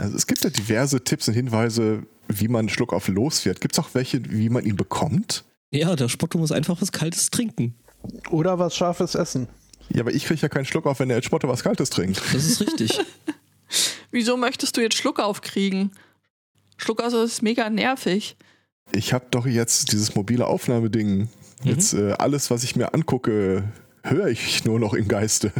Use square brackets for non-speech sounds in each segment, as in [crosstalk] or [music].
Also es gibt ja diverse Tipps und Hinweise, wie man einen Schluck auf los wird. Gibt es auch welche, wie man ihn bekommt? Ja, der Spotto muss einfach was Kaltes trinken. Oder was Scharfes essen. Ja, aber ich kriege ja keinen Schluck auf, wenn der Spotto was Kaltes trinkt. Das ist richtig. [laughs] Wieso möchtest du jetzt Schluck aufkriegen? Schluck aus ist mega nervig. Ich habe doch jetzt dieses mobile Aufnahmeding. Mhm. Jetzt äh, alles, was ich mir angucke, höre ich nur noch im Geiste.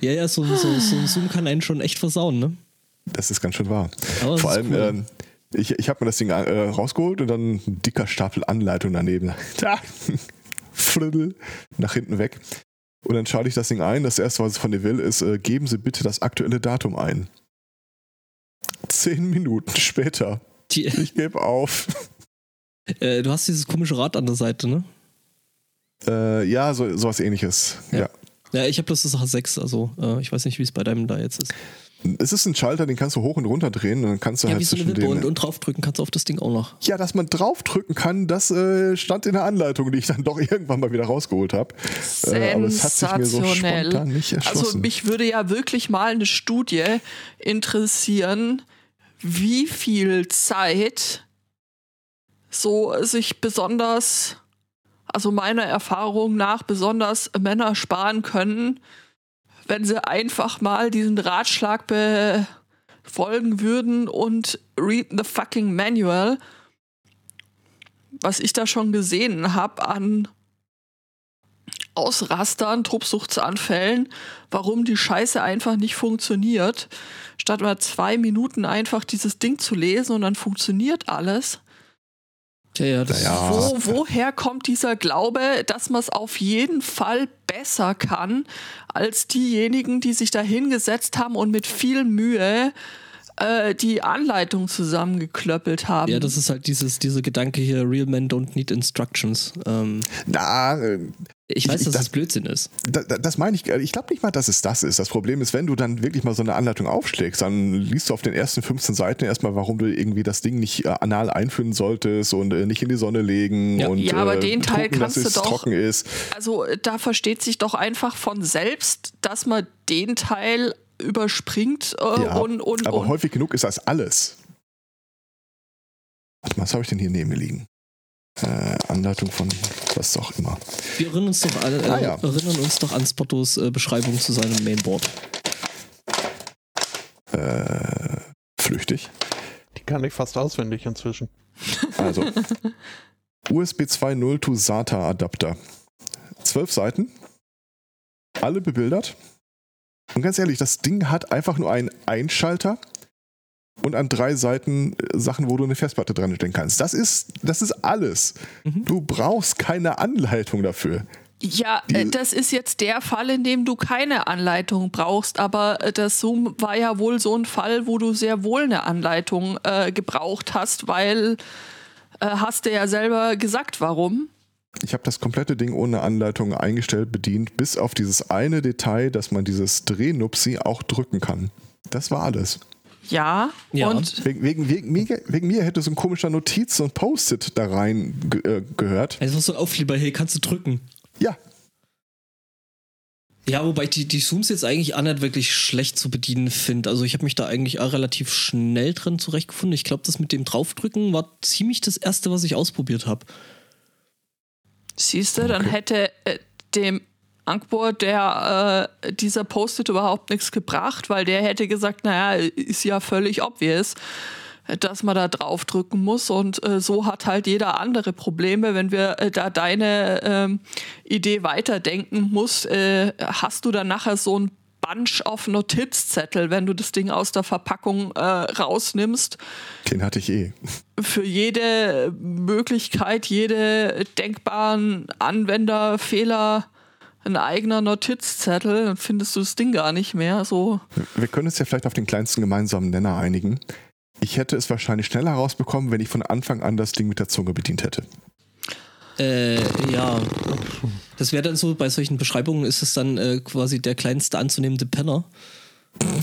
Ja, ja, so, so, so ein Zoom kann einen schon echt versauen, ne? Das ist ganz schön wahr. Aber Vor allem, cool. ähm, ich, ich habe mir das Ding äh, rausgeholt und dann ein dicker Stapel Anleitung daneben. [laughs] Da, Friddel, nach hinten weg. Und dann schalte ich das Ding ein. Das erste, was es von dir will, ist, äh, geben Sie bitte das aktuelle Datum ein. Zehn Minuten später. Die, Ich gebe auf. äh, du hast dieses komische Rad an der Seite, ne? Äh, ja, so, sowas ähnliches. Ja. ja. Ja, ich habe das das H6, also äh, ich weiß nicht, wie es bei deinem da jetzt ist. Es ist ein Schalter, den kannst du hoch und runter drehen und dann kannst du Ja, halt wie so eine Wippe und, und draufdrücken kannst du auf das Ding auch noch. ja, dass man draufdrücken kann, das äh, stand in der Anleitung, die ich dann doch [laughs] irgendwann mal wieder rausgeholt habe. Äh, aber es hat sich mir so Sensationell. spontan nicht erschlossen. Also mich würde ja wirklich mal eine Studie interessieren, wie viel Zeit so sich besonders, also meiner Erfahrung nach, besonders Männer sparen können, wenn sie einfach mal diesen Ratschlag befolgen würden und read the fucking manual. Was ich da schon gesehen habe an Ausrastern, Tobsuchtsanfällen, warum die Scheiße einfach nicht funktioniert. Statt mal zwei Minuten einfach dieses Ding zu lesen und dann funktioniert alles. Ja, ja, das Naja. Wo, woher kommt dieser Glaube, dass man es auf jeden Fall besser kann als diejenigen, die sich da hingesetzt haben und mit viel Mühe äh, die Anleitung zusammengeklöppelt haben? ja, das ist halt dieses, dieser Gedanke hier, real men don't need instructions. Ähm, Na, äh, ich weiß, Ich- dass das- das Blödsinn ist. da, da- das meine ich, äh, ich glaube nicht mal, dass es das ist. Das Problem ist, wenn du dann wirklich mal so eine Anleitung aufschlägst, dann liest du auf den ersten 15 Seiten erstmal, warum du irgendwie das Ding nicht äh, anal einführen solltest und äh, nicht in die Sonne legen Ja. und Ja, aber äh, den Teil gucken, kannst dass du es doch- trocken ist. Also äh, da versteht sich doch einfach von selbst, dass man den Teil überspringt äh, Ja, und, und, aber und häufig genug ist das alles. Warte mal, was habe ich denn hier neben mir liegen? Äh, Anleitung von was auch immer. Wir erinnern uns doch, alle, äh, Ah, ja. erinnern uns doch an Spottos äh, Beschreibung zu seinem Mainboard. Äh, flüchtig. Die kann ich fast auswendig inzwischen. Also, [laughs] USB 2.0 to SATA Adapter. Zwölf Seiten. Alle bebildert. Und ganz ehrlich, das Ding hat einfach nur einen Einschalter und an drei Seiten äh, Sachen, wo du eine Festplatte dran stecken kannst. Das ist, das ist alles. Mhm. Du brauchst keine Anleitung dafür. Ja, äh, das ist jetzt der Fall, in dem du keine Anleitung brauchst, aber äh, das Zoom war ja wohl so ein Fall, wo du sehr wohl eine Anleitung äh, gebraucht hast, weil äh, hast du ja selber gesagt, warum. Ich habe das komplette Ding ohne Anleitung eingestellt, bedient, bis auf dieses eine Detail, dass man dieses Drehnupsi auch drücken kann. Das war alles. Ja, Ja. und Wegen, wegen, wegen, mir, wegen mir hätte so ein komischer Notiz, so ein Post-it da rein ge äh, gehört. Also so ein Aufkleber, hey, kannst du drücken. Ja, Ja, wobei ich die, die Zooms jetzt eigentlich auch nicht wirklich schlecht zu bedienen finde. Also ich habe mich da eigentlich auch relativ schnell drin zurechtgefunden. Ich glaube, das mit dem Draufdrücken war ziemlich das erste, was ich ausprobiert habe. Siehst du, dann Okay. hätte äh, dem Ankbor der äh, dieser Post-it überhaupt nichts gebracht, weil der hätte gesagt, naja, ist ja völlig obvious, dass man da draufdrücken muss und äh, so hat halt jeder andere Probleme. Wenn wir äh, da deine ähm, Idee weiterdenken muss, äh, hast du dann nachher so ein Bunch auf Notizzettel, wenn du das Ding aus der Verpackung äh, rausnimmst den hatte ich eh. für jede Möglichkeit, jede denkbaren Anwenderfehler ein eigener Notizzettel, dann findest du das Ding gar nicht mehr. So, Wir können uns ja vielleicht auf den kleinsten gemeinsamen Nenner einigen. Ich hätte es wahrscheinlich schneller rausbekommen, wenn ich von Anfang an das Ding mit der Zunge bedient hätte. Äh, ja. Das wäre dann so, bei solchen Beschreibungen ist es dann äh, quasi der kleinste anzunehmende Penner.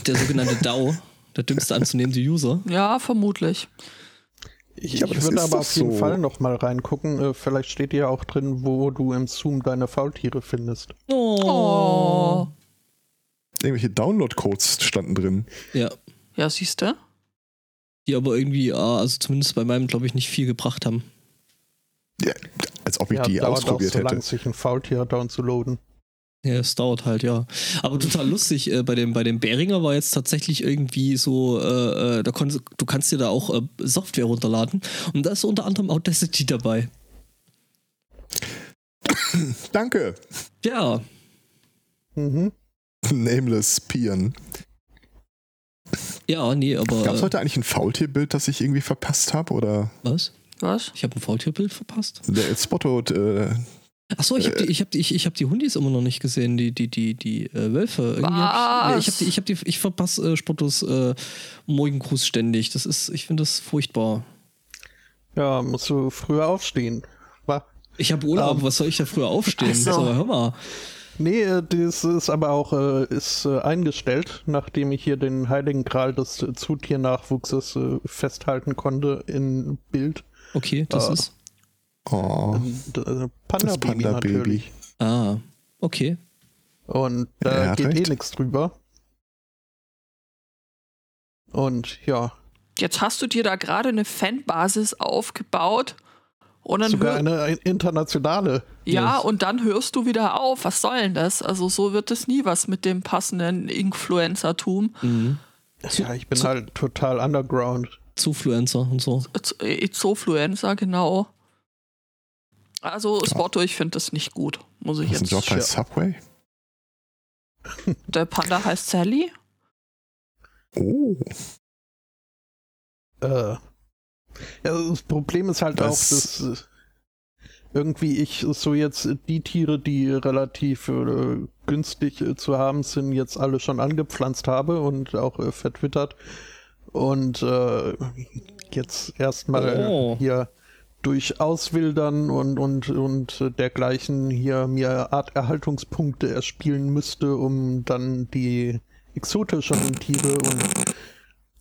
Der sogenannte [laughs] DAO, der dümmste anzunehmende User. ja, vermutlich. Ich, ich würde aber auf jeden so. Fall noch mal reingucken. Äh, vielleicht steht ja auch drin, wo du im Zoom deine Faultiere findest. Oh. Irgendwelche Download-Codes standen drin. Ja. Ja, siehst du? Die aber irgendwie, ah, also zumindest bei meinem, glaube ich, nicht viel gebracht haben. Ja, als ob ich Ja, die ausprobiert auch so lang, hätte. sich ein Faultier downzuladen. Ja, es dauert halt, ja. Aber total lustig, äh, bei dem, bei dem Behringer war jetzt tatsächlich irgendwie so, äh, äh, da konntest, du kannst dir da auch äh, Software runterladen und da ist unter anderem Audacity dabei. [coughs] Danke. Ja, Mhm. [laughs] Nameless Pian. ja, nee, aber. Gab es äh, heute eigentlich ein Faultierbild, das ich irgendwie verpasst habe? Oder was? Was? Ich habe ein Faultierbild verpasst? der Spotto, äh, Achso, ich habe die, ich hab die, ich, ich hab die Hundis immer noch nicht gesehen, die, die, die, die äh, Wölfe. Irgendwie hab ich, nee, ich Was? habe die, ich habe die, ich verpasse äh, Spottos äh, Morgengruß ständig. Das ist, ich finde das furchtbar. Ja, musst du früher aufstehen. Ich habe Urlaub, Ähm. was soll ich da früher aufstehen? So. Hör mal. Nee, äh, das ist aber auch äh, ist, äh, eingestellt, nachdem ich hier den Heiligen Gral des äh, Zutiernachwuchses äh, festhalten konnte in Bild. Okay, das Ah. ist. oh, Und, äh, Panda-Baby Panda-Baby. natürlich. Ah, okay. Und Er da hat geht eh recht. nichts drüber. Und ja, Jetzt hast du dir da gerade eine Fanbasis aufgebaut und dann sogar hör, eine internationale. ja, Ja. und dann hörst du wieder auf. Was soll denn das? Also so wird es nie was mit dem passenden Influencertum. Mhm. Ja, ich bin halt total underground. Zufluencer und so. Zofluencer, genau. Also Spotto, ich finde das nicht gut, muss ich das ist ein jetzt. Job bei ja. Subway? Der Panda heißt Sally. Oh, Äh, ja, das Problem ist halt Das- auch, dass äh, irgendwie ich so jetzt die Tiere, die relativ äh, günstig äh, zu haben sind, jetzt alle schon angepflanzt habe und auch äh, vertwittert. Und äh, jetzt erstmal Oh. hier durch Auswildern und, und, und dergleichen hier mir Arterhaltungspunkte erspielen müsste, um dann die exotischen Tiere und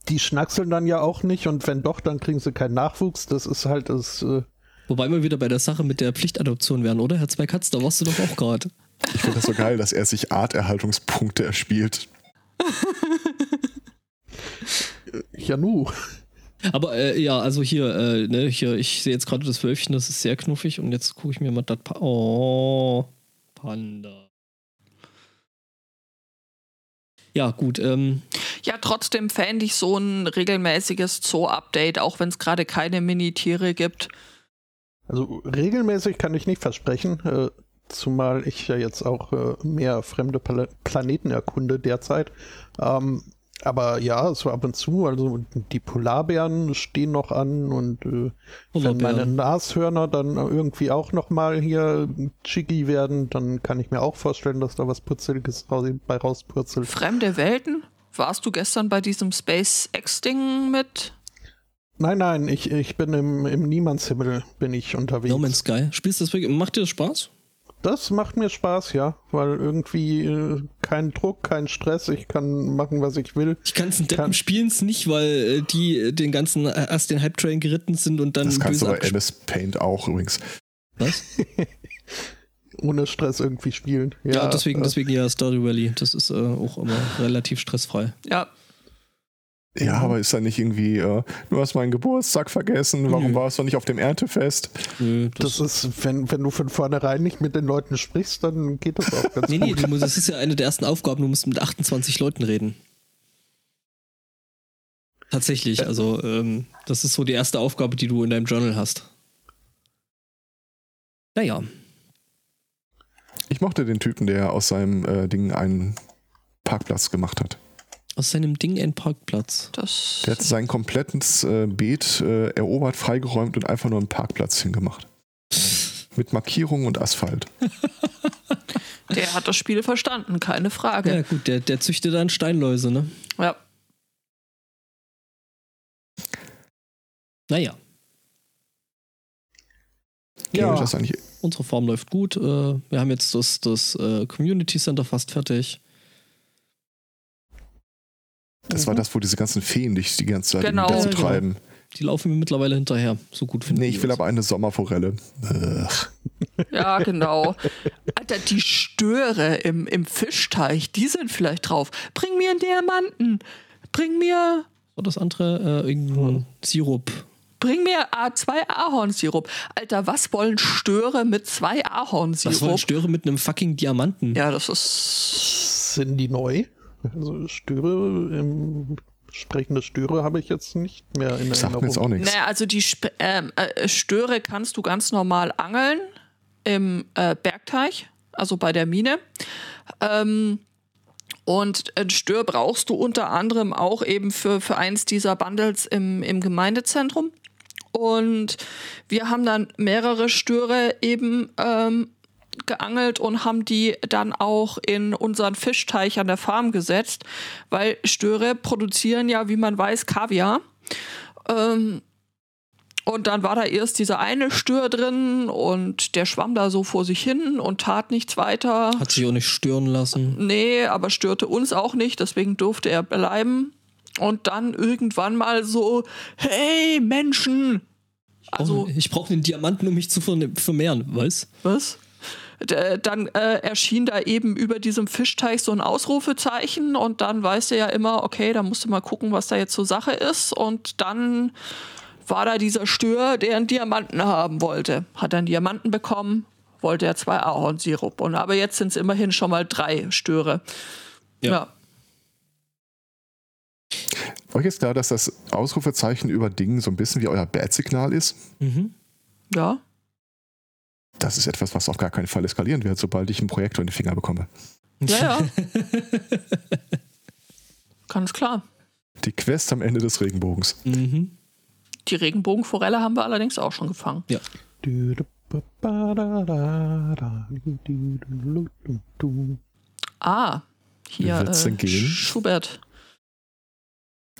die schnackseln dann ja auch nicht und wenn doch, dann kriegen sie keinen Nachwuchs. Das ist halt das. Äh, Wobei wir wieder bei der Sache mit der Pflichtadoption wären, oder? Herr Zweikatz, da warst du doch auch gerade. ich finde das so geil, dass er sich Arterhaltungspunkte erspielt. [laughs] ja, nu. Aber äh, ja, also hier, äh, ne, hier, ich sehe jetzt gerade das Wölfchen, das ist sehr knuffig und jetzt gucke ich mir mal das pa Oh, Panda. Ja, gut, ähm, Ja, trotzdem fände ich so ein regelmäßiges Zoo-Update, auch wenn es gerade keine Minitiere gibt. Also regelmäßig kann ich nicht versprechen, äh, zumal ich ja jetzt auch äh, mehr fremde Pla Planeten erkunde derzeit. Ähm, aber ja, so ab und zu, also die Polarbären stehen noch an und äh, wenn meine Nashörner dann irgendwie auch nochmal hier chicky werden, dann kann ich mir auch vorstellen, dass da was Putzeliges raus bei rauspurzelt. Fremde Welten? Warst du gestern bei diesem SpaceX-Ding mit? Nein, nein, ich, ich bin im, im Niemandshimmel bin ich unterwegs. No Man's Sky. Spielst du das wirklich? Macht dir das Spaß? Das macht mir Spaß, ja, weil irgendwie äh, kein Druck, kein Stress, ich kann machen, was ich will. Die ganzen Deppen spielen es nicht, weil äh, die äh, den ganzen äh, erst den Hype-Train geritten sind und dann Das kannst du böse bei MS Paint auch übrigens. Was? [laughs] Ohne Stress irgendwie spielen. Ja, Ja, deswegen, äh, deswegen ja Stardew Valley. Das ist äh, auch immer relativ stressfrei. Ja, Ja, aber ist da nicht irgendwie, äh, du hast meinen Geburtstag vergessen, warum Nö. warst du nicht auf dem Erntefest? Nö, Das ist, wenn, wenn du von vornherein nicht mit den Leuten sprichst, dann geht das auch ganz [laughs] Nee, nee, gut. du musst, das ist ja eine der ersten Aufgaben, du musst mit 28 Leuten reden. Tatsächlich, also ähm, das ist so die erste Aufgabe, die du in deinem Journal hast. Naja, Ich mochte den Typen, der aus seinem äh, Ding einen Parkplatz gemacht hat. Aus seinem Ding ein Parkplatz. das. Der hat sein komplettes äh, Beet äh, erobert, freigeräumt und einfach nur einen Parkplatz hingemacht. Mit Markierung und Asphalt. [laughs] Der hat das Spiel verstanden, keine Ja Frage. gut, der, der züchtet dann Steinläuse, ne? Ja. Naja, Ja. Ja. Ist das eigentlich unsere Farm läuft gut. Äh, wir haben jetzt das, das äh, Community Center fast fertig. Das war das, wo diese ganzen Feen dich die ganze Zeit Genau. Ja, genau. treiben. Die laufen mir mittlerweile hinterher. So gut finden Nee, die ich will aber eine Sommerforelle. Ja, [laughs] genau. Alter, die Störe im, im Fischteich, die sind vielleicht drauf. Bring mir einen Diamanten. bring mir, Oder das andere, äh, irgendein Sirup. bring mir A- zwei Ahornsirup. Alter, was wollen Störe mit zwei Was Ahornsirup? wollen Störe mit einem fucking Diamanten? ja, das ist. Sind die neu? Also Störe, ähm, sprechende Störe habe ich jetzt nicht mehr in Sagt mir jetzt auch Erinnerung. nichts. Naja, also die Sp ähm, äh, Störe kannst du ganz normal angeln im äh, Bergteich, also bei der Mine. Ähm, und ein Stör brauchst du unter anderem auch eben für, für eins dieser Bundles im, im Gemeindezentrum. Und wir haben dann mehrere Störe eben ähm, geangelt und haben die dann auch in unseren Fischteich an der Farm gesetzt, weil Störe produzieren ja, wie man weiß, Kaviar. Ähm, und dann war da erst dieser eine Stör drin und der schwamm da so vor sich hin und tat nichts weiter. Hat sich auch nicht stören lassen. Nee, aber störte uns auch nicht, deswegen durfte er bleiben. Und dann irgendwann mal so, hey Menschen! Also, ich brauche den Diamanten, um mich zu ver- vermehren, weißt was? D dann äh, erschien da eben über diesem Fischteich so ein Ausrufezeichen und dann weißt du ja immer, okay, da musst du mal gucken, was da jetzt so Sache ist. Und dann war da dieser Stör, der einen Diamanten haben wollte. Hat einen Diamanten bekommen, wollte er zwei Ahornsirup. Und aber jetzt sind es immerhin schon mal drei Störe. Ja. ja. Euch ist klar, dass das Ausrufezeichen über Dingen so ein bisschen wie euer Bad-Signal ist? Mhm. Ja. Das ist etwas, was auf gar keinen Fall eskalieren wird, sobald ich einen Projektor in die Finger bekomme. Ja, ja. [laughs] Ganz klar. Die Quest am Ende des Regenbogens. Mhm. Die Regenbogenforelle haben wir allerdings auch schon gefangen. Ja. Ah, hier äh? Schubert.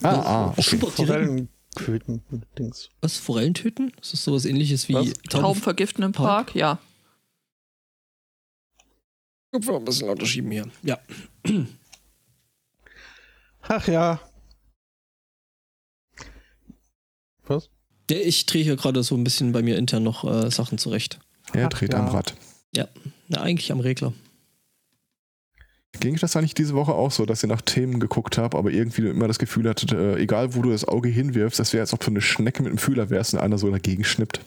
Ah, ah, okay. Schubert, die Forellenköten, Dings. Was? Forellen töten? Ist das sowas ähnliches wie Was? Tauben? Tauben vergiften im Park? Park, ja. Kopf ein bisschen lauter schieben hier. Ja. Ach ja. Was? ja ich drehe hier gerade so ein bisschen bei mir intern noch äh, Sachen zurecht. Er dreht ja. am Rad. Na, eigentlich am Regler. Ging das eigentlich diese Woche auch so, dass ihr nach Themen geguckt habt, aber irgendwie immer das Gefühl hattet, äh, egal wo du das Auge hinwirfst, das wäre, als ob du eine Schnecke mit einem Fühler wärst und einer so dagegen schnippt.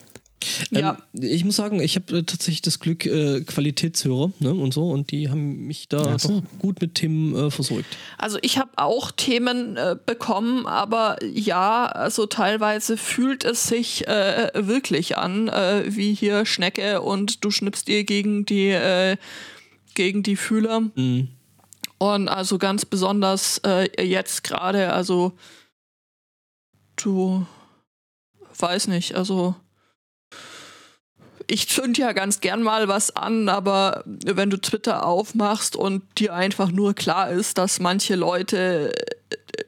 Ja, Ähm, ich muss sagen, ich habe äh, tatsächlich das Glück, äh, Qualitätshörer ne, und so, und die haben mich da so. doch gut mit Themen äh, versorgt. also ich habe auch Themen äh, bekommen, aber ja, also teilweise fühlt es sich äh, wirklich an, äh, wie hier Schnecke und du schnippst dir gegen die, äh, gegen die Fühler. Mhm. Und also ganz besonders äh, jetzt gerade, also du weiß nicht, also ich zünd ja ganz gern mal was an, aber wenn du Twitter aufmachst und dir einfach nur klar ist, dass manche Leute äh,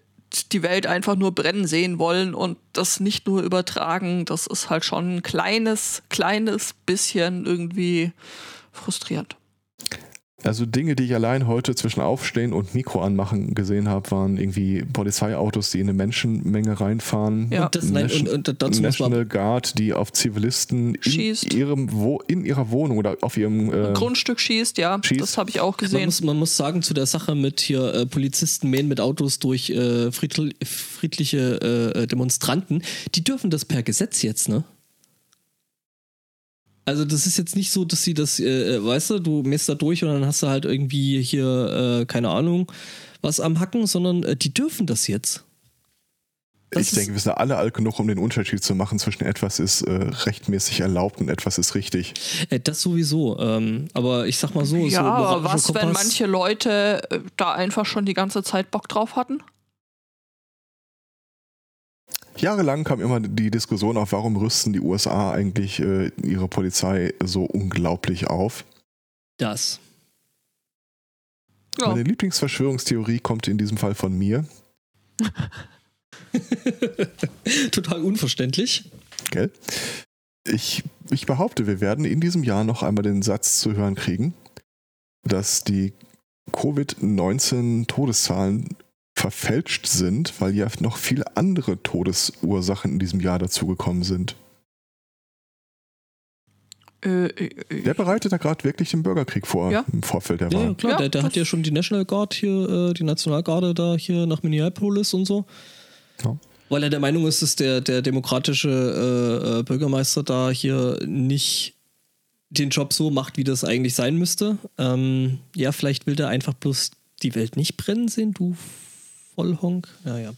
die Welt einfach nur brennen sehen wollen und das nicht nur übertragen, das ist halt schon ein kleines, kleines bisschen irgendwie frustrierend. Also Dinge, die ich allein heute zwischen Aufstehen und Mikro anmachen gesehen habe, waren irgendwie Polizeiautos, die in eine Menschenmenge reinfahren. Ja. Und das, nein, und, und dazu muss man National Guard, die auf Zivilisten in, Schießt. ihrem Wo in ihrer Wohnung oder auf ihrem äh, Grundstück schießt, ja, schießt. das habe ich auch Man gesehen. muss, man muss sagen, zu der Sache mit hier äh, Polizisten mähen mit Autos durch äh, friedl friedliche äh, Demonstranten, die dürfen das per Gesetz jetzt, ne? Also das ist jetzt nicht so, dass sie das, äh, weißt du, du mähst da durch und dann hast du halt irgendwie hier, äh, keine Ahnung, was am Hacken, sondern äh, die dürfen das jetzt. Das ich denke, wir sind alle alt genug, um den Unterschied zu machen zwischen etwas ist äh, rechtmäßig erlaubt und etwas ist richtig. Äh, das sowieso. Ähm, aber ich sag mal so, ja, so aber was, wenn Kompass- manche Leute äh, da einfach schon die ganze Zeit Bock drauf hatten? Jahrelang kam immer die Diskussion auf, warum rüsten die USA eigentlich äh, ihre Polizei so unglaublich auf. das. Ja. Meine Lieblingsverschwörungstheorie kommt in diesem Fall von mir. [laughs] Total unverständlich. Gell? Ich, ich behaupte, wir werden in diesem Jahr noch einmal den Satz zu hören kriegen, dass die Covid-19-Todeszahlen verfälscht sind, weil ja noch viele andere Todesursachen in diesem Jahr dazugekommen sind. Äh, äh, Der bereitet da gerade wirklich den Bürgerkrieg vor Ja. im Vorfeld der Ja, Wahl. ja klar, Ja, der, der hat ja schon die National Guard hier, äh, die Nationalgarde da hier nach Minneapolis und so. Ja. Weil er der Meinung ist, dass der, der demokratische äh, äh, Bürgermeister da hier nicht den Job so macht, wie das eigentlich sein müsste. Ähm, ja, vielleicht will der einfach bloß die Welt nicht brennen sehen, du Vollhonk. Ja, ja.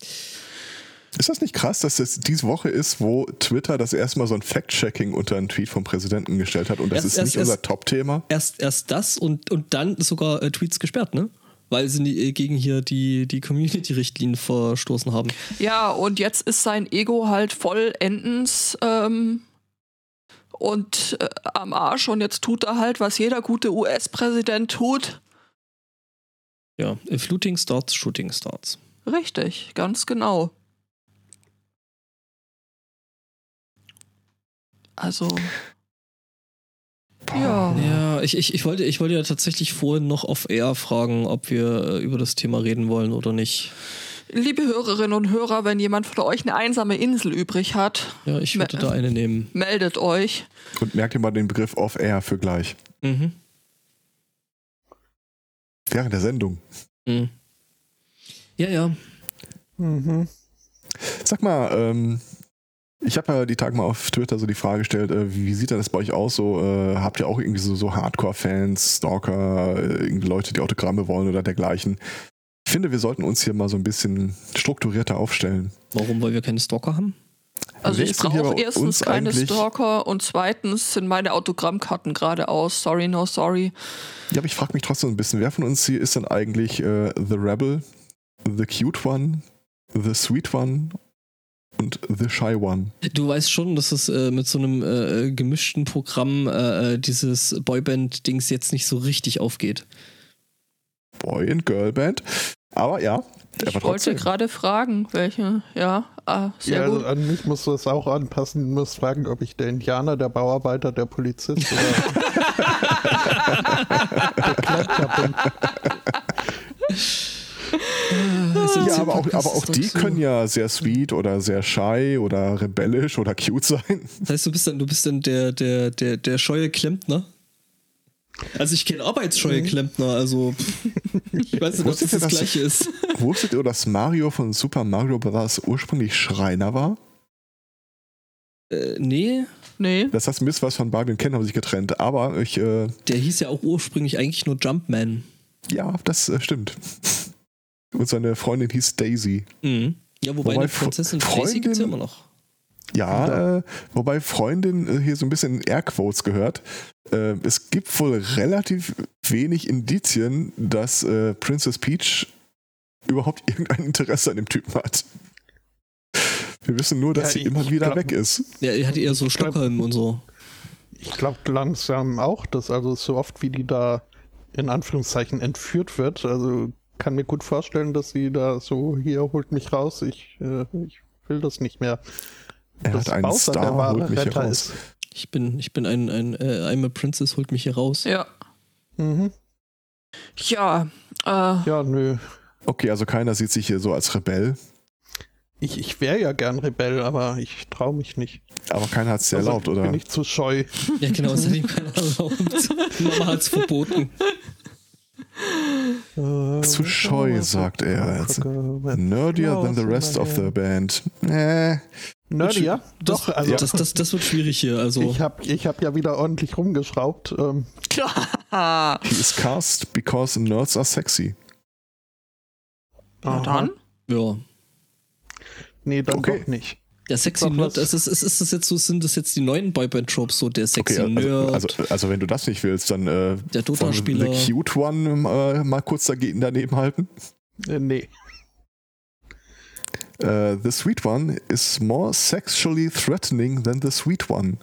Ist das nicht krass, dass es diese Woche ist, wo Twitter das erste Mal so ein Fact-Checking unter einen Tweet vom Präsidenten gestellt hat und das Erst- ist erst- nicht unser erst- Top-Thema? Erst, erst das und, und dann sogar äh, Tweets gesperrt, ne? Weil sie nie, äh, gegen hier die, die Community-Richtlinien verstoßen haben. Ja, und jetzt ist sein Ego halt vollendens ähm, und äh, am Arsch und jetzt tut er halt, was jeder gute US-Präsident tut. Ja, if looting starts, shooting starts. Richtig, ganz genau. Also, ja. Ja, ich, ich, ich, wollte, ich wollte ja tatsächlich vorhin noch auf Air fragen, ob wir äh, über das Thema reden wollen oder nicht. Liebe Hörerinnen und Hörer, wenn jemand von euch eine einsame Insel übrig hat, Ja, ich würde da eine nehmen. meldet euch. Und merkt ihr mal den Begriff Off-Air für gleich. Mhm. Während der Sendung. Mhm. Ja, ja. Mhm. Sag mal, ähm, ich habe ja die Tage mal auf Twitter so die Frage gestellt, äh, wie sieht denn das bei euch aus? So, äh, habt ihr auch irgendwie so, so Hardcore-Fans, Stalker, äh, irgendwie Leute, die Autogramme wollen oder dergleichen? Ich finde, wir sollten uns hier mal so ein bisschen strukturierter aufstellen. Warum? Weil wir keine Stalker haben? Also ich brauche erstens keine eigentlich- Stalker und zweitens sind meine Autogrammkarten gerade aus. Sorry, no sorry. Ja, aber ich frage mich trotzdem ein bisschen, wer von uns hier ist denn eigentlich äh, The Rebel, The Cute One, The Sweet One und The Shy One? Du weißt schon, dass es äh, mit so einem äh, gemischten Programm äh, äh, dieses Boyband-Dings jetzt nicht so richtig aufgeht. Boy and Girl Band. Aber ja, Ich aber wollte trotzdem. gerade fragen, welche. Ja, ah, sehr Ja, also gut. an mich musst du das auch anpassen. Du musst fragen, ob ich der Indianer, der Bauarbeiter, der Polizist oder der Klempner bin. Ja, aber auch, aber auch die können ja sehr sweet oder sehr shy oder rebellisch oder cute sein. Das heißt, du bist dann, du bist dann der, der, der, der scheue Klempner. Also ich kenne arbeitsscheue Klempner, also [laughs] ich weiß nicht, ob das das dass- gleiche ist. Wusstet ihr, dass Mario von Super Mario Bros. ursprünglich Schreiner war? Äh, nee, Nee. Das heißt, Miss was von Barbie und Ken haben sich getrennt. Aber ich, äh, der hieß ja auch ursprünglich eigentlich nur Jumpman. ja, das äh, stimmt. Und seine Freundin hieß Daisy. Mhm. Ja, wobei Wobei eine Prinzessin Tracy gibt es ja Freundin- immer noch. Ja, äh, wobei Freundin äh, hier so ein bisschen in Airquotes gehört. Äh, es gibt wohl relativ wenig Indizien, dass äh, Princess Peach überhaupt [laughs] irgendein Interesse an dem Typen hat. Wir wissen nur, dass Ja, sie ich immer wieder glaub- weg ist. Ja, er hatte eher so Stockholm und so. Ich glaube langsam auch, dass also so oft wie die da in Anführungszeichen entführt wird, also kann mir gut vorstellen, dass sie da so, hier holt mich raus, ich, äh, ich will das nicht mehr. Er hat einen Bowser der Star, wahre holt mich Retter heraus. ist. Ich bin, ich bin ein, ein äh, I'm a Princess, holt mich hier raus. Ja. Mhm. Ja. Äh, Ja, nö. Okay, also keiner sieht sich hier so als Rebell, Ich, ich wäre ja gern Rebell, aber ich traue mich nicht. aber keiner hat es dir Also erlaubt, oder? Bin ich zu scheu. Ja, genau, das hat ihm keiner [laughs] erlaubt. Mama hat's verboten. Äh, Zu scheu, sagt er. Nerdier than the rest of the band. Äh, Nerdier? Doch, also Das, das, das wird schwierig hier. Also, ich habe ich hab ja wieder ordentlich rumgeschraubt. Ähm, klar. he is cast because nerds are sexy. Na dann. ja. Nee, dann Okay. doch nicht. Der sexy Nerd, ist, ist, ist das jetzt so, sind das jetzt die neuen Boyband-Tropes, so der sexy Okay, also, Nerd, also, also wenn du das nicht willst, dann äh, der Dota-Spieler. The Cute One äh, mal kurz dagegen daneben halten. Äh, nee. Äh, the Sweet One is more sexually threatening than the Sweet One.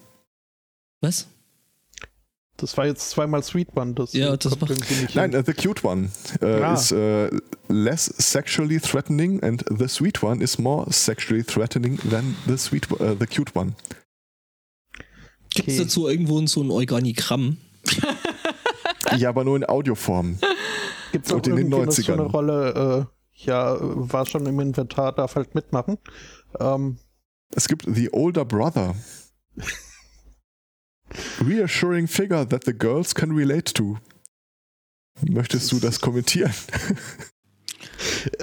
Was? Das war jetzt zweimal Sweet One. Das Ja, das macht- nicht Nein, äh, the Cute One äh, Ah. is äh, less sexually threatening and the Sweet One is more sexually threatening than the Sweet äh, the Cute One. Gibt es Okay. dazu irgendwo so ein Organigramm? Ja, aber nur in Audioform. Gibt's auch und in den irgendwie noch so 90ern. eine Rolle, äh, ja, war schon im Inventar, darf halt mitmachen. Ähm, Es gibt The Older Brother. [laughs] reassuring figure that the girls can relate to. Möchtest du das kommentieren? [laughs]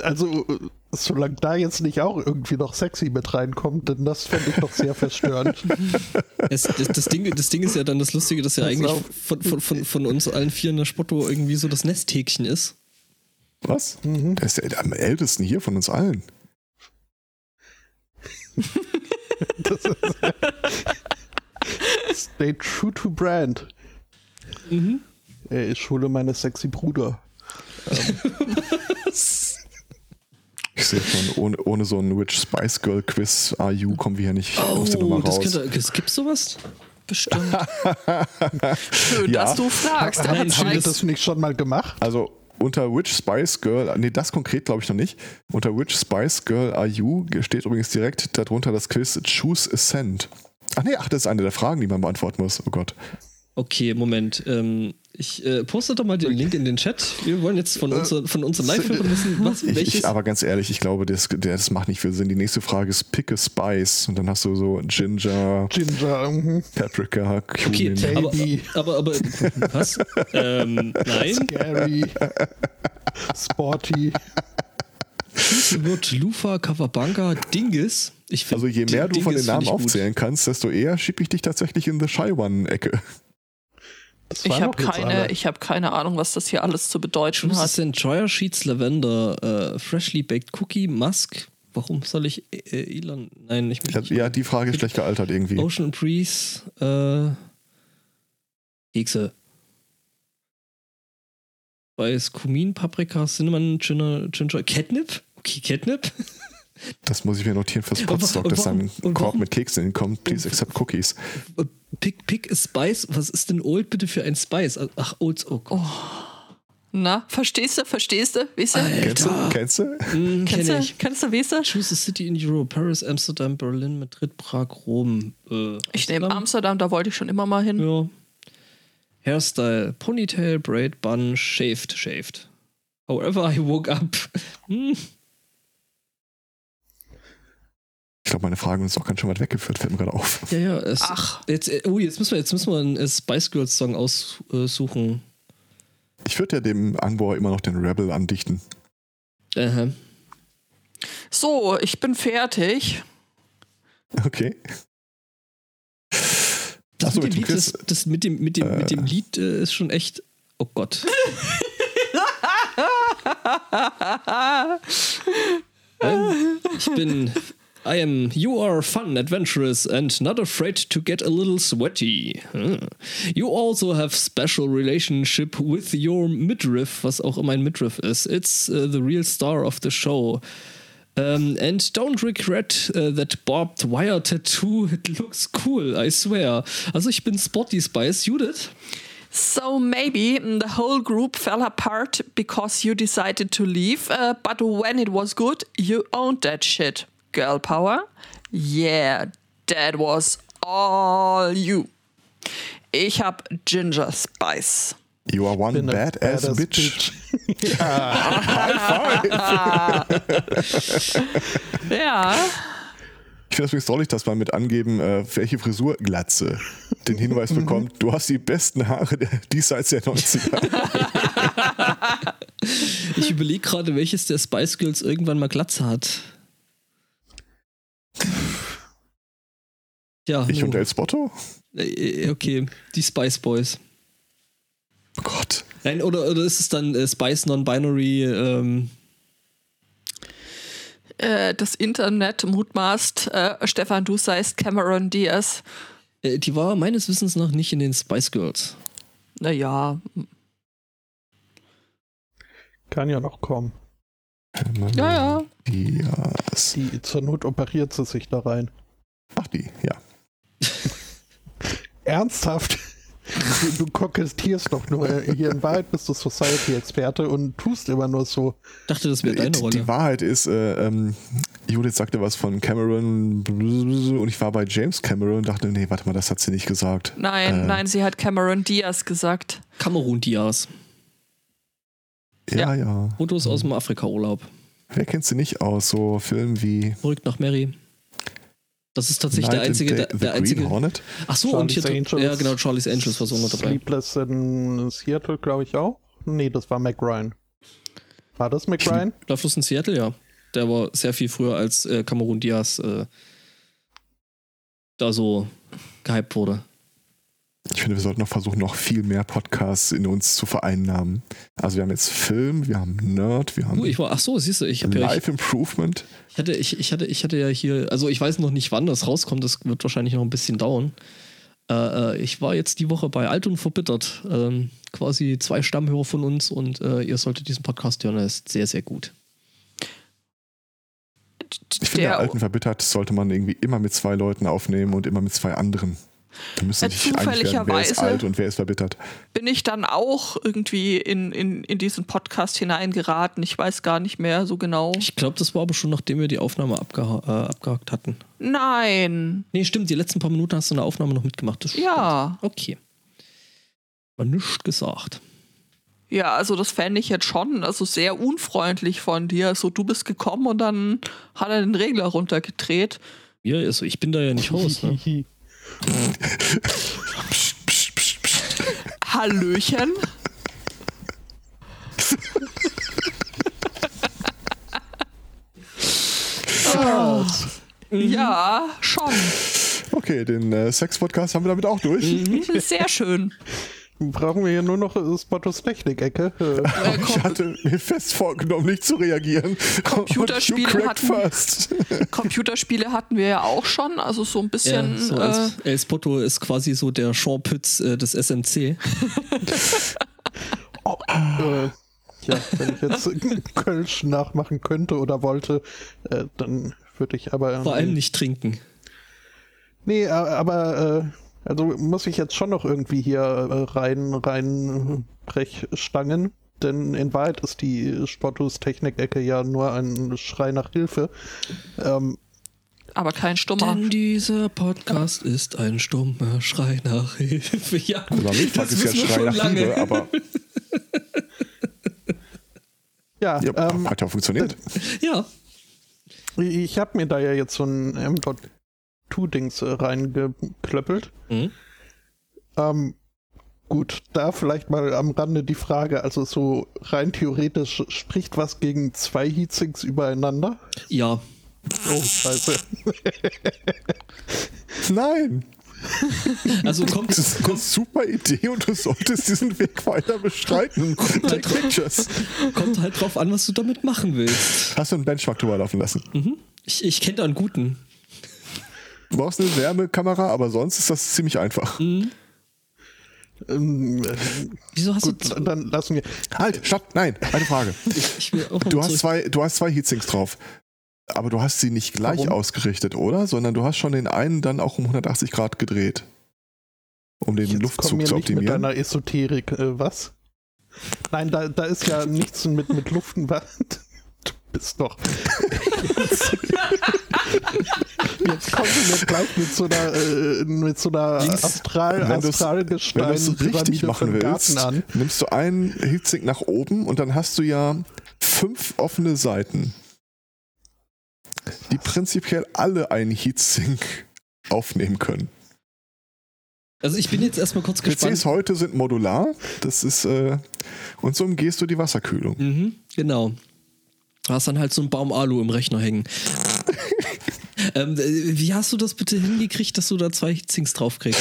Also, solange da jetzt nicht auch irgendwie noch sexy mit reinkommt, denn das fände ich doch sehr verstörend. [laughs] Es, das, das, Ding, das Ding ist ja dann das Lustige, dass ja Pass eigentlich von, von, von, von uns allen vier in der Spotto irgendwie so das Nesthäkchen ist. Was? Mhm. Der ist der am ältesten hier von uns allen. Das ist, Stay true to brand. Mhm. Äh, Ich schule meine sexy Bruder. Ich sehe schon, ohne, ohne so ein Which Spice Girl Quiz Are You kommen wir hier nicht aus der Nummer Oh, das raus. könnte, es gibt sowas? Bestimmt. [laughs] Schön, Ja. dass du fragst. Nein, Haben wir das nicht schon mal gemacht? Also unter Which Spice Girl, nee, das konkret glaube ich noch nicht. Unter Which Spice Girl Are You steht übrigens direkt darunter das Quiz Choose Ascent. Ach nee, ach, das ist eine der Fragen, die man beantworten muss. Oh Gott. Okay, Moment. Ähm, ich äh, poste doch mal den Link in den Chat. Wir wollen jetzt von, unser, von unseren Live-Hörern wissen, was, Ich, welches. ich, aber ganz ehrlich, ich glaube, das, das macht nicht viel Sinn. Die nächste Frage ist Pick a Spice und dann hast du so Ginger, Ginger. Mhm. Paprika, okay, Cumin. aber, Baby. aber, aber, was? ähm, nein. Gary. Sporty. wird Lufa, Kawabanga, Dinges. Ich find Also je mehr du von den Dinges Namen ich gut. aufzählen kannst, desto eher schiebe ich dich tatsächlich in the Shy One-Ecke. Das ich habe keine, ich hab keine Ahnung, was das hier alles zu bedeuten Was hat. ist denn Joyer Sheets Lavender, äh, Freshly Baked Cookie, Musk? Warum soll ich äh, Elon? Nein, ich möchte nicht. Ja, die Frage ist schlecht gealtert irgendwie. Ocean Breeze, äh, Kekse. Weiß, Kumin, Paprika, Cinnamon, Ginger, Ginger, Catnip? Okay, Catnip. [laughs] Das muss ich mir notieren fürs und dass dann ein Korb mit Keksen hinkommt. Please accept Cookies. Pick, pick a Spice. Was ist denn Old bitte für ein Spice? Ach, Old, oh Gott. Na, verstehst du, verstehst du, weißt du? Kennst du? Kennst du? Hm, Kennst kenn du, ich. kennst du, weißt du? Choose a city in Europe. Paris, Amsterdam, Berlin, Madrid, Prag, Rom. Äh, Ich nehme Amsterdam, da wollte ich schon immer mal hin. Ja. Hairstyle, Ponytail, Braid, Bun, Shaved, Shaved. However, I woke up. Hm. Ich glaube, meine Fragen sind auch ganz schön weit weggeführt, fällt mir gerade auf. Ja, ja. Es, Ach. Jetzt, äh, oh, jetzt müssen wir, jetzt müssen wir einen äh, Spice Girls Song aussuchen. Ich würde ja dem Angbauer immer noch den Rebel andichten. Äh, So, ich bin fertig. Okay. das, Achso, mit dem Lied, das, das mit dem, mit dem, mit dem Lied äh, ist schon echt. Oh Gott. [laughs] Ähm, ich bin. I am. You are fun, adventurous, and not afraid to get a little sweaty. Hm. You also have special relationship with your midriff, was auch immer ein Midriff ist. It's uh, the real star of the show. Um, and don't regret uh, that barbed wire tattoo. It looks cool, I swear. Also ich bin Spotty Spice. Judith? So maybe mm, the whole group fell apart because you decided to leave, uh, but when it was good, you owned that shit. Girl power? Yeah, that was all you. Ich hab Ginger Spice. You are one badass, badass bitch. [laughs] Ja, Ich finde es übrigens drollig, dass man mit angeben, äh, welche Frisur Glatze den Hinweis [laughs] bekommt, du hast die besten Haare diesseits der 90er. [laughs] Ich überlege gerade, welches der Spice Girls irgendwann mal Glatze hat. Ja, Ich und El Spotto? Äh, okay, die Spice Boys. Oh Gott. Nein, oder, oder ist es dann äh, Spice Non-Binary? Ähm, äh, das Internet mutmaßt, äh, Stefan, du seist Cameron Diaz. äh, die war meines Wissens nach nicht in den Spice Girls. Naja, Kann ja noch kommen. Ja, ja. Diaz. Die, zur Not operiert sie sich da rein. Ach, die, ja. [laughs] Ernsthaft? Du, du kokettierst doch nur. Hier in Wahrheit bist du Society-Experte und tust immer nur so. Dachte, das wäre deine Die- Rolle. Die Wahrheit ist, äh, ähm, Judith sagte was von Cameron und ich war bei James Cameron und dachte, nee, warte mal, das hat sie nicht gesagt. Nein, Äh. nein, sie hat Cameron Diaz gesagt. Kamerun Diaz. Ja, ja. Fotos aus dem Afrika-Urlaub. Wer kennt sie nicht aus so Filmen wie Verrückt nach Mary. Das ist tatsächlich Night der einzige, in der, the, der einzige. Hornet. Ach so, und hier, Charlie's Angels. ja genau, Charlie's Angels war so noch dabei. Sleepless in Seattle, glaube ich auch. Nee, das war Mac Ryan. War das Mac Ryan? [laughs] Schlaflos in Seattle, ja. Der war sehr viel früher als äh, Cameron Diaz äh, da so gehypt wurde. Ich finde, wir sollten noch versuchen, noch viel mehr Podcasts in uns zu vereinnahmen. Also wir haben jetzt Film, wir haben Nerd, wir haben Uh, ich war, ach so, siehst du, ich habe ja, Life Improvement. ich hatte, ich, ich hatte, ich hatte ja hier, also ich weiß noch nicht, wann das rauskommt. Das wird wahrscheinlich noch ein bisschen dauern. Äh, äh, ich war jetzt die Woche bei Alt und Verbittert, ähm, quasi zwei Stammhörer von uns und äh, ihr solltet diesen Podcast hören. Er ist sehr, sehr gut. Ich finde, der alten verbittert sollte man irgendwie immer mit zwei Leuten aufnehmen und immer mit zwei anderen. Da müsste Äh, sich einig werden, wer ist zufälligerweise- alt und wer ist verbittert. bin ich dann auch irgendwie in, in, in diesen Podcast hineingeraten. Ich weiß gar nicht mehr so genau. Ich glaube, das war aber schon, nachdem wir die Aufnahme abgeha äh, abgehakt hatten. Nein. Nee, stimmt, die letzten paar Minuten hast du eine Aufnahme noch mitgemacht. Ja. Okay. War nichts gesagt. Ja, also das fände ich jetzt schon, also sehr unfreundlich von dir. So, du bist gekommen und dann hat er den Regler runtergedreht. Ja, also ich bin da ja nicht Host. Ne? [laughs] Psst, psst, psst, psst. Hallöchen. Ja, schon. Okay, den äh, Sex-Podcast haben wir damit auch durch. Mhm. Sehr schön. Brauchen wir hier nur noch äh, Spottos Technik-Ecke. Äh, [laughs] Ich hatte mir fest vorgenommen, nicht zu reagieren. Computerspiele [laughs] hatten- first. [laughs] Computerspiele hatten wir ja auch schon, also so ein bisschen. Ja, so äh, als El Spotto ist quasi so der Sean Pütz äh, des SMC. oh, äh, ja, wenn ich jetzt Kölsch nachmachen könnte oder wollte, äh, dann würde ich aber. Vor allem nicht trinken. Nee, aber äh, also muss ich jetzt schon noch irgendwie hier äh, rein, rein Brechstangen. Denn in Wahrheit ist die Spottos Technik-Ecke ja nur ein Schrei nach Hilfe. Ähm, aber kein Stummer. Denn dieser Podcast ist ein stummer Schrei nach Hilfe. [laughs] Ja, gut, Also mich das ist wir Schrei schon nach lange. Liebe, aber [laughs] ja, ja, ähm, hat ja funktioniert. Ja, ich habe mir da ja jetzt so ein M.2-Dings äh, reingeklöppelt. Mhm. Ähm, gut, da vielleicht mal am Rande die Frage, also so rein theoretisch spricht was gegen zwei Heatsinks übereinander? ja. Oh, scheiße. [laughs] Nein, Also kommt, das ist eine super Idee und du solltest diesen Weg weiter bestreiten. Take pictures. kommt halt drauf an, was du damit machen willst. Hast du einen Benchmark drüber laufen lassen? Ich, ich kenne da einen guten. Du brauchst eine Wärmekamera, aber sonst ist das ziemlich einfach. Mhm. Ähm, äh, Wieso hast gut, du. dann lassen wir. Halt, stopp, nein, eine Frage. [laughs] Ich will auch mal Du hast zurück. zwei, du hast zwei Heatsinks drauf. Aber du hast sie nicht gleich Warum? ausgerichtet, oder? Sondern du hast schon den einen dann auch um 180 Grad gedreht. Um den Jetzt komm Luftzug mir zu nicht mit optimieren. deiner Esoterik. Äh, was? Nein, da, da ist ja nichts mit, mit Luften. Bist doch. Jetzt kommt du mir gleich mit so einer, äh, mit so einer Links. Astral, Wenn du's- Wenn du es richtig machen willst, an. nimmst du einen Heatsink nach oben und dann hast du ja fünf offene Seiten, die prinzipiell alle einen Heatsink aufnehmen können. Also ich bin jetzt erstmal kurz gespannt. PCs heute sind modular, das ist äh, und so umgehst du die Wasserkühlung. Mhm, genau. Du hast dann halt so einen Baum Alu im Rechner hängen. [laughs] ähm, äh, wie hast du das bitte hingekriegt, dass du da zwei Zinks draufkriegst?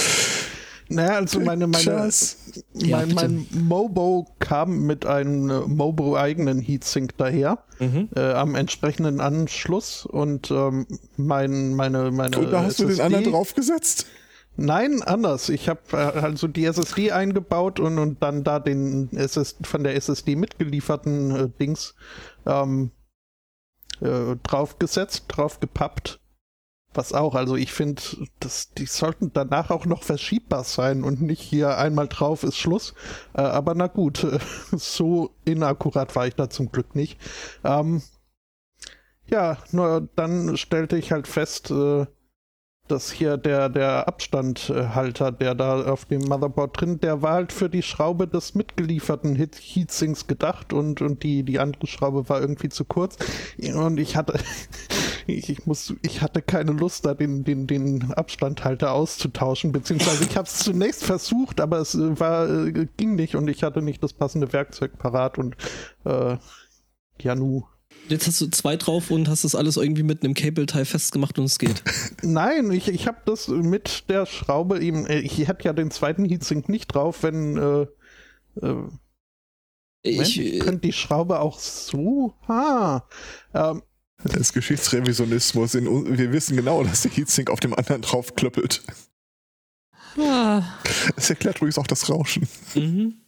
Naja, also meine, meine, Pictures. Ja, mein, mein Mobo kam mit einem Mobo-eigenen Heatsink daher, Mhm. äh, am entsprechenden Anschluss und ähm, mein, meine, meine Und da hast du den SSD anderen draufgesetzt? Nein, anders. Ich habe äh, also die SSD eingebaut und, und dann da den SS von der SSD mitgelieferten äh, Dings ähm, äh, draufgesetzt, draufgepappt. Was auch, also ich finde, die sollten danach auch noch verschiebbar sein und nicht hier einmal drauf ist Schluss. Äh, aber na gut, äh, [laughs] so inakkurat war ich da zum Glück nicht. Ähm, ja, nur dann stellte ich halt fest, äh, dass hier der, der Abstandhalter, der da auf dem Motherboard drin, der war halt für die Schraube des mitgelieferten Heat Heatsinks gedacht und, und die, die andere Schraube war irgendwie zu kurz. Und ich hatte, [laughs] ich, ich, muss, ich hatte keine Lust, da den, den, den Abstandhalter auszutauschen, beziehungsweise ich habe es zunächst versucht, aber es äh, war, äh, ging nicht und ich hatte nicht das passende Werkzeug parat und äh, ja nu. Jetzt hast du zwei drauf und hast das alles irgendwie mit einem Cable-Tie festgemacht und es geht. [laughs] Nein, ich, ich habe das mit der Schraube eben, äh, ich hätte ja den zweiten Heatsink nicht drauf, wenn äh, äh, ich äh, könnte die Schraube auch so. Ah, ähm, das ist Geschichtsrevisionismus. In, wir wissen genau, dass der Heatsink auf dem anderen drauf klöppelt. Ah. Das erklärt übrigens auch das Rauschen. Mhm.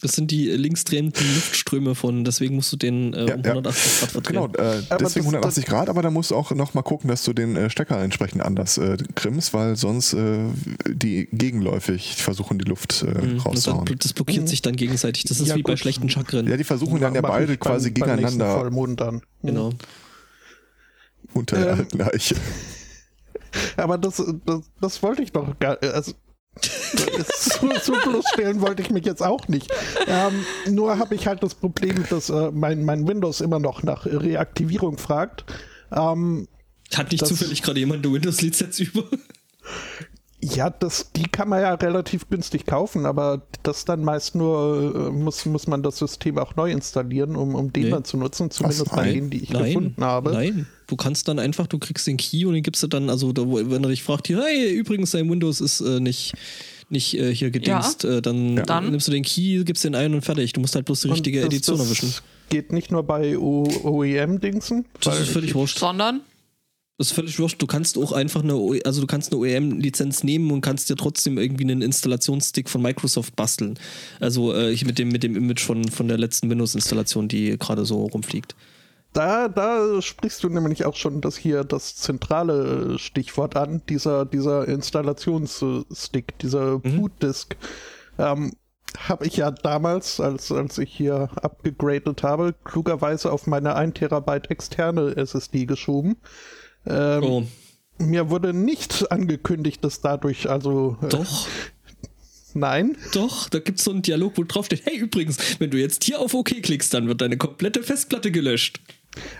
Das sind die linksdrehenden Luftströme von, deswegen musst du den äh, ja, um 180 Grad verdrehen. Genau, äh, deswegen 180 Grad, aber da musst du auch noch mal gucken, dass du den äh, Stecker entsprechend anders äh, krimmst, weil sonst äh, die gegenläufig versuchen, die Luft äh, mhm, rauszuhauen. Das, das blockiert mhm. sich dann gegenseitig. Das ist ja, wie gut. bei schlechten Chakren. Ja, die versuchen dann ja beide quasi beim, gegeneinander. Beim Vollmond dann. Genau. Unter der ähm, alten Eiche. [laughs] Aber das, das, das wollte ich doch gar also so, so bloßstellen wollte ich mich jetzt auch nicht. Ähm, nur habe ich halt das Problem, dass äh, mein, mein Windows immer noch nach Reaktivierung fragt. Ähm, Hat nicht zufällig gerade jemand eine Windows-Lizenz über? Ja, das, die kann man ja relativ günstig kaufen, aber das dann meist nur, äh, muss, muss man das System auch neu installieren, um, um den nee. dann zu nutzen, zumindest bei denen, die ich nein, gefunden habe. Nein, du kannst dann einfach, du kriegst den Key und den gibst du dann, also da, wenn er dich fragt, hier, hey, übrigens, dein Windows ist äh, nicht, nicht äh, hier gedingst, ja. äh, dann, ja. dann, nimmst du den Key, gibst den ein und fertig. Du musst halt bloß die richtige das, Edition das erwischen. Geht nicht nur bei OEM-Dingsen. Das ist völlig wurscht. Sondern? Das ist völlig wurscht. Du kannst auch einfach eine, also du kannst eine OEM-Lizenz nehmen und kannst dir trotzdem irgendwie einen Installationsstick von Microsoft basteln. Also äh, mit dem, mit dem Image von, von der letzten Windows-Installation, die gerade so rumfliegt. Da, da sprichst du nämlich auch schon das hier das zentrale Stichwort an, dieser, dieser Installationsstick, dieser mhm. Bootdisk. Ähm, habe ich ja damals, als, als ich hier abgegradet habe, klugerweise auf meine 1 Terabyte externe SSD geschoben. Ähm, oh. Mir wurde nicht angekündigt, dass dadurch also. Äh, Doch. Nein. Doch, da gibt es so einen Dialog, wo drauf steht, hey übrigens, wenn du jetzt hier auf OK klickst, dann wird deine komplette Festplatte gelöscht.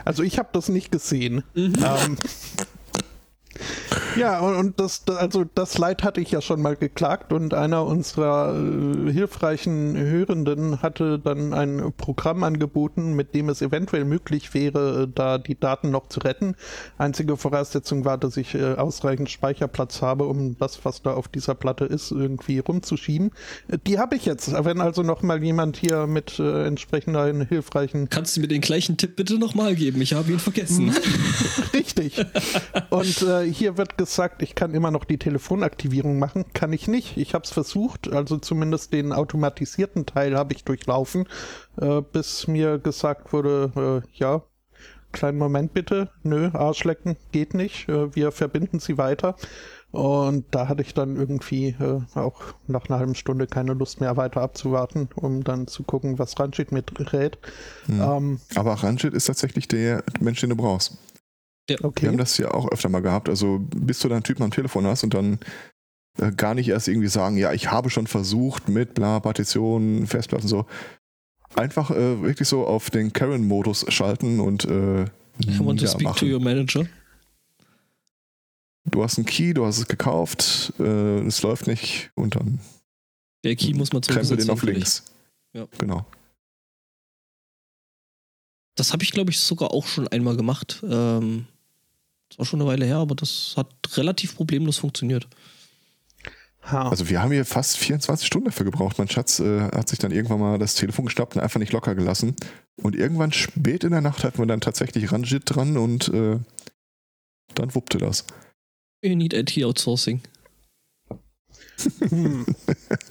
Also ich habe das nicht gesehen. Mhm. Ähm, [laughs] ja, und das, also das Leid hatte ich ja schon mal geklagt und einer unserer äh, hilfreichen Hörenden hatte dann ein Programm angeboten, mit dem es eventuell möglich wäre, äh, da die Daten noch zu retten. Einzige Voraussetzung war, dass ich äh, ausreichend Speicherplatz habe, um das, was da auf dieser Platte ist, irgendwie rumzuschieben. Äh, die habe ich jetzt. Wenn also noch mal jemand hier mit äh, entsprechender hilfreichen... Kannst du mir den gleichen Tipp bitte nochmal geben? Ich habe ihn vergessen. [laughs] Richtig. Und äh, hier wird gesagt, ich kann immer noch die Telefonaktivierung machen. Kann ich nicht. Ich habe es versucht, also zumindest den automatisierten Teil habe ich durchlaufen, äh, bis mir gesagt wurde, äh, ja, kleinen Moment bitte, nö, Arschlecken geht nicht, äh, wir verbinden sie weiter. Und da hatte ich dann irgendwie äh, auch nach einer halben Stunde keine Lust mehr weiter abzuwarten, um dann zu gucken, was Ranjit mit rät. Hm. Ähm, Aber Ranjit ist tatsächlich der Mensch, den du brauchst. Ja. Okay. Wir haben das ja auch öfter mal gehabt. Also bis du deinen Typen am Telefon hast und dann äh, gar nicht erst irgendwie sagen, ja, ich habe schon versucht mit bla, Partitionen, Festplatten so. Einfach äh, wirklich so auf den Karen-Modus schalten und äh, I want to speak machen. to your manager. Du hast einen Key, du hast es gekauft, äh, es läuft nicht und dann. Der Key muss man zurücksetzen. den auf links. Ja. Genau. Das habe ich, glaube ich, sogar auch schon einmal gemacht. Ähm, war schon eine Weile her, aber das hat relativ problemlos funktioniert. Also wir haben hier fast 24 Stunden dafür gebraucht. Mein Schatz äh, hat sich dann irgendwann mal das Telefon geschnappt und einfach nicht locker gelassen. Und irgendwann spät in der Nacht hatten wir dann tatsächlich Ranjit dran und äh, dann wuppte das. You need IT Outsourcing. Hm. [laughs]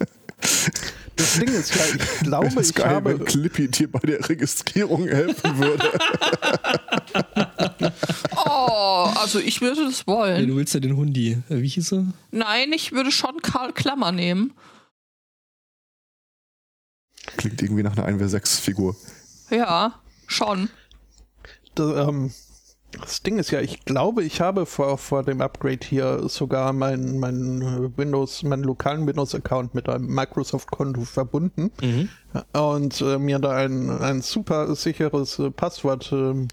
[laughs] Das Ding ist ja, ich [laughs] glaube, das ich geil, habe. Wenn Clippy dir bei der Registrierung helfen würde. [laughs] oh, also ich würde das wollen. Ja, du willst ja den Hundi. Äh, wie hieß er? Nein, ich würde schon Karl Klammer nehmen. Klingt irgendwie nach einer 1W6-Figur. Ja, schon. Das, ähm, das Ding ist ja, ich glaube, ich habe vor, vor dem Upgrade hier sogar meinen mein Windows, meinen lokalen Windows-Account mit einem Microsoft-Konto verbunden mhm. und äh, mir da ein, ein super sicheres äh, Passwort äh,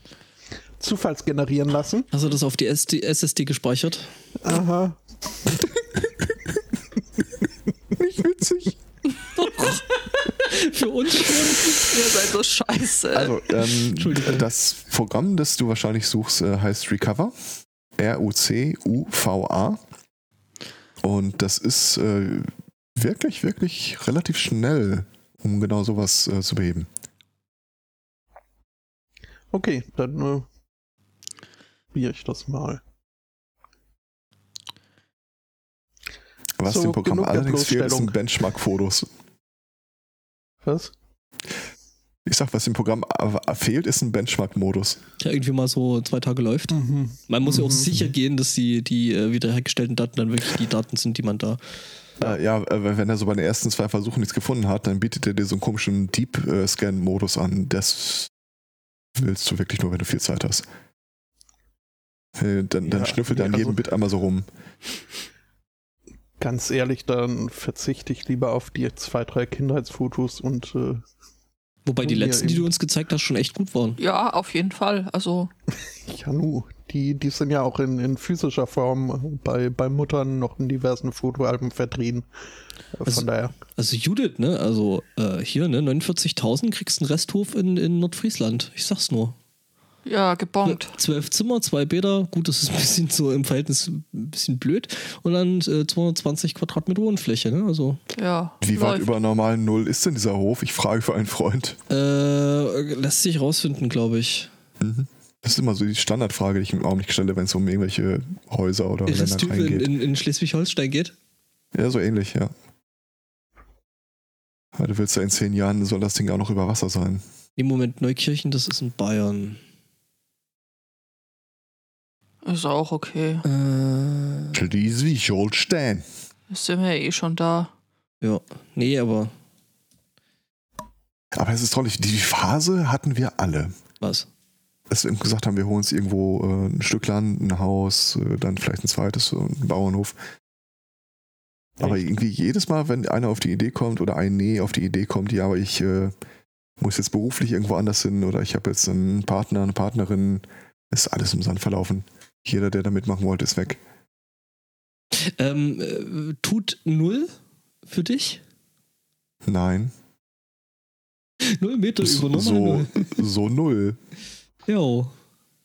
zufallsgenerieren lassen. Hast du das auf die SD SSD gespeichert? Aha. [laughs] Nicht witzig. [laughs] Für uns schon. Ihr seid so scheiße. Also, ähm, das Programm, das du wahrscheinlich suchst, äh, heißt Recover. R-U-C-U-V-A. Und das ist äh, wirklich, wirklich relativ schnell, um genau sowas äh, zu beheben. Okay, dann äh, probiere ich das mal. Was So, dem Programm allerdings fehlt, sind Benchmark-Fotos. Was? Ich sag, was dem Programm fehlt, ist ein Benchmark-Modus. Der irgendwie mal so zwei Tage läuft. Mhm. Man muss ja auch Mhm. sicher gehen, dass die, die äh, wiederhergestellten Daten dann wirklich die Daten sind, die man da. Ja, äh, ja äh, wenn er so bei den ersten zwei Versuchen nichts gefunden hat, dann bietet er dir so einen komischen Deep-Scan-Modus an. Das willst du wirklich nur, wenn du viel Zeit hast. Äh, Dann, dann Ja, schnüffelt er an nee, jedem also- Bit einmal so rum. Ganz ehrlich, dann verzichte ich lieber auf die zwei, drei Kindheitsfotos und äh, Wobei die Ja, letzten, die du uns gezeigt hast, schon echt gut waren. ja, auf jeden Fall. Also, [laughs] Janu, die, die sind ja auch in, in physischer Form bei, bei Muttern noch in diversen Fotoalben vertrieben. Äh, Von Also- daher. Also Judith, ne? Also äh, hier, ne? 49.000 kriegst einen Resthof in, in Nordfriesland. Ich sag's nur. Ja, gebongt. Zwölf Zimmer, zwei Bäder. Gut, das ist ein bisschen so im Verhältnis ein bisschen blöd. Und dann äh, 220 Quadratmeter Wohnfläche, ne? Also Ja, Wie weit läuft. über normalen Null ist denn dieser Hof? Ich frage für einen Freund. äh, lässt sich rausfinden, glaube ich. Mhm. Das ist immer so die Standardfrage, die ich im Augenblick stelle, wenn es um irgendwelche Häuser oder Resthof in, Ländereien geht. in, in Schleswig-Holstein geht. Ja, so ähnlich, ja. Ja, Du willst ja in zehn Jahren, soll das Ding auch noch über Wasser sein. Im Moment Neukirchen, das ist in Bayern. Ist auch okay. Äh, Schleswig-Holstein. Sind wir ja eh schon da. ja, nee, aber Aber es ist toll, die Phase hatten wir alle. was? Dass wir gesagt haben, wir holen uns irgendwo äh, ein Stück Land, ein Haus, äh, dann vielleicht ein zweites, so einen Bauernhof. Aber Echt? irgendwie jedes Mal, wenn einer auf die Idee kommt oder ein Nee auf die Idee kommt, ja, aber ich äh, muss jetzt beruflich irgendwo anders hin oder ich habe jetzt einen Partner, eine Partnerin, ist alles im Sand verlaufen. Jeder, der da mitmachen wollte, ist weg. Ähm, äh, tut null für dich? Nein. Null Meter So, über normal so, null. so null. Jo.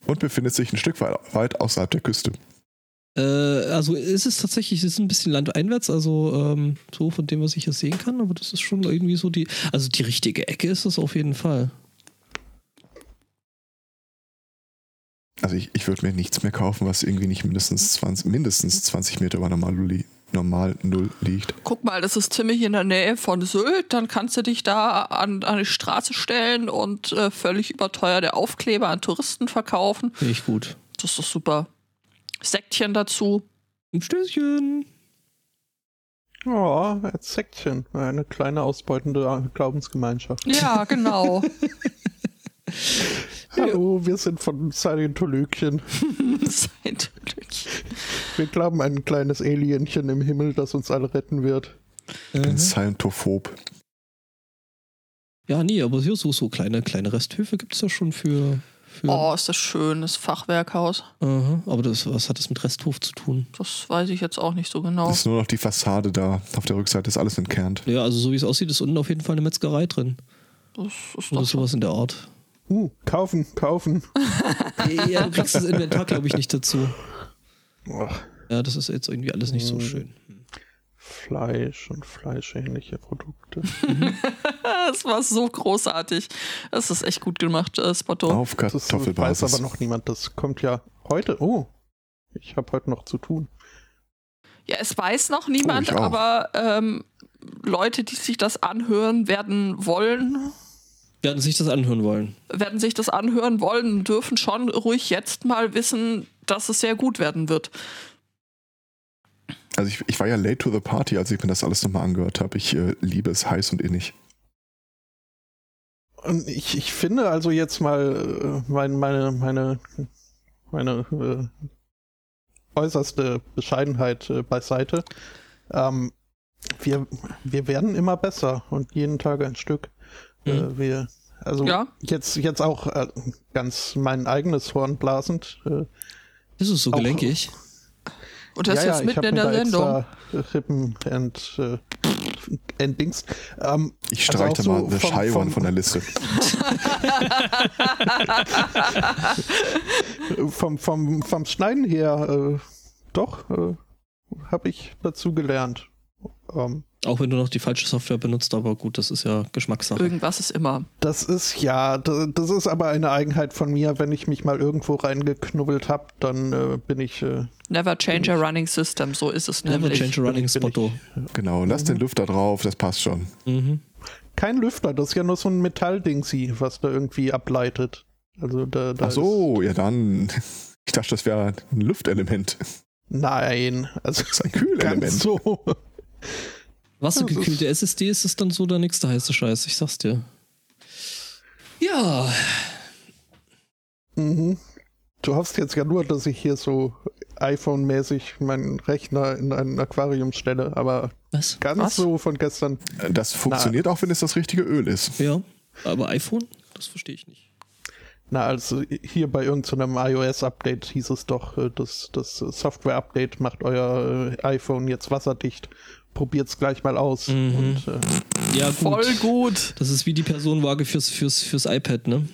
Und befindet sich ein Stück weit, weit außerhalb der Küste. Äh, also ist es tatsächlich, es ist ein bisschen landeinwärts, also ähm, so von dem, was ich hier sehen kann, aber das ist schon irgendwie so die, also die richtige Ecke ist es auf jeden Fall. Also ich, ich würde mir nichts mehr kaufen, was irgendwie nicht mindestens 20, mindestens 20 Meter über normal, normal Null liegt. Guck mal, das ist ziemlich in der Nähe von Sylt. Dann kannst du dich da an, an die Straße stellen und äh, völlig überteuerte Aufkleber an Touristen verkaufen. Finde ich gut. Das ist doch super. Säckchen dazu. Ein Stößchen. Oh, ein Sektchen. Eine kleine ausbeutende Glaubensgemeinschaft. Ja, genau. [laughs] Hallo, wir sind von Scientologien. [laughs] Scientology. Wir glauben an ein kleines Alienchen im Himmel, das uns alle retten wird. Ein Mhm. Scientophob. Ja, nee, aber hier so, so kleine, kleine Resthöfe gibt es ja schon für. für Oh, ist das schön, das Fachwerkhaus. Aha, aber das, was hat das mit Resthof zu tun? Das weiß ich jetzt auch nicht so genau. Ist nur noch die Fassade da. Auf der Rückseite ist alles entkernt. Ja, also so wie es aussieht, ist unten auf jeden Fall eine Metzgerei drin. Das ist Oder sowas in der Art. Uh, kaufen, kaufen. [laughs] ja, du kriegst das Inventar, glaube ich, nicht dazu. Ja, das ist jetzt irgendwie alles nicht so Hm. schön. Fleisch und fleischähnliche Produkte. [laughs] Das war so großartig. Das ist echt gut gemacht, äh, Spotto. Auf Das ist, weiß Kartoffelbasis. aber noch niemand. Das kommt ja heute. Oh, ich habe heute noch zu tun. Ja, es weiß noch niemand, Oh, aber ähm, Leute, die sich das anhören werden wollen, Werden sich das anhören wollen. werden sich das anhören wollen, dürfen schon ruhig jetzt mal wissen, dass es sehr gut werden wird. Also ich, ich war ja late to the party, als ich mir das alles nochmal angehört habe. Ich äh, liebe es heiß und innig. Und ich, ich finde also jetzt mal äh, mein, meine, meine, meine äh, äußerste Bescheidenheit äh, beiseite. Ähm, wir, wir werden immer besser und jeden Tag ein Stück. Mhm. Äh, wir Also Ja. jetzt, jetzt auch äh, ganz mein eigenes Horn blasend. Äh, Ist es so gelenkig? Und das ja, ja, jetzt ich mitten in mir der da Sendung. extra Rippen and, äh, Endings. Ähm, Ich also streiche auch so mal The Shy One vom- von der Liste. [laughs] vom, vom, vom Schneiden her, äh, doch, äh, habe ich dazu gelernt. Ähm, Auch wenn du noch die falsche Software benutzt, aber gut, das ist ja Geschmackssache. Irgendwas ist immer. das ist ja, das, das ist aber eine Eigenheit von mir. Wenn ich mich mal irgendwo reingeknubbelt habe, dann äh, bin ich. Äh, Never change a running system, so ist es Never nämlich. change a running spotto. Genau, lass den Lüfter drauf, das passt schon. Mhm. kein Lüfter, das ist ja nur so ein Metallding, sie, was da irgendwie ableitet. Also da, da Ach so, ja dann. [laughs] Ich dachte, das wäre ein Lüftelement. Ist, nein, also Das ist ein Kühlelement. ganz so. [laughs] Wassergekühlte SSD ist es dann so der nächste heiße Scheiß, ich sag's dir. Ja, Mhm. Du hoffst jetzt ja nur, dass ich hier so iPhone-mäßig meinen Rechner in ein Aquarium stelle, aber was? ganz Was? so von gestern. Das funktioniert auch, wenn es das richtige Öl ist. Ja, aber iPhone? Das verstehe ich nicht. Na, also hier bei irgendeinem iOS-Update hieß es doch, äh, dass das Software-Update macht euer äh, iPhone jetzt wasserdicht. Probiert's gleich mal aus. Mhm. Und äh, Ja, gut. Voll gut. Das ist wie die Personenwaage fürs, fürs, fürs iPad, ne?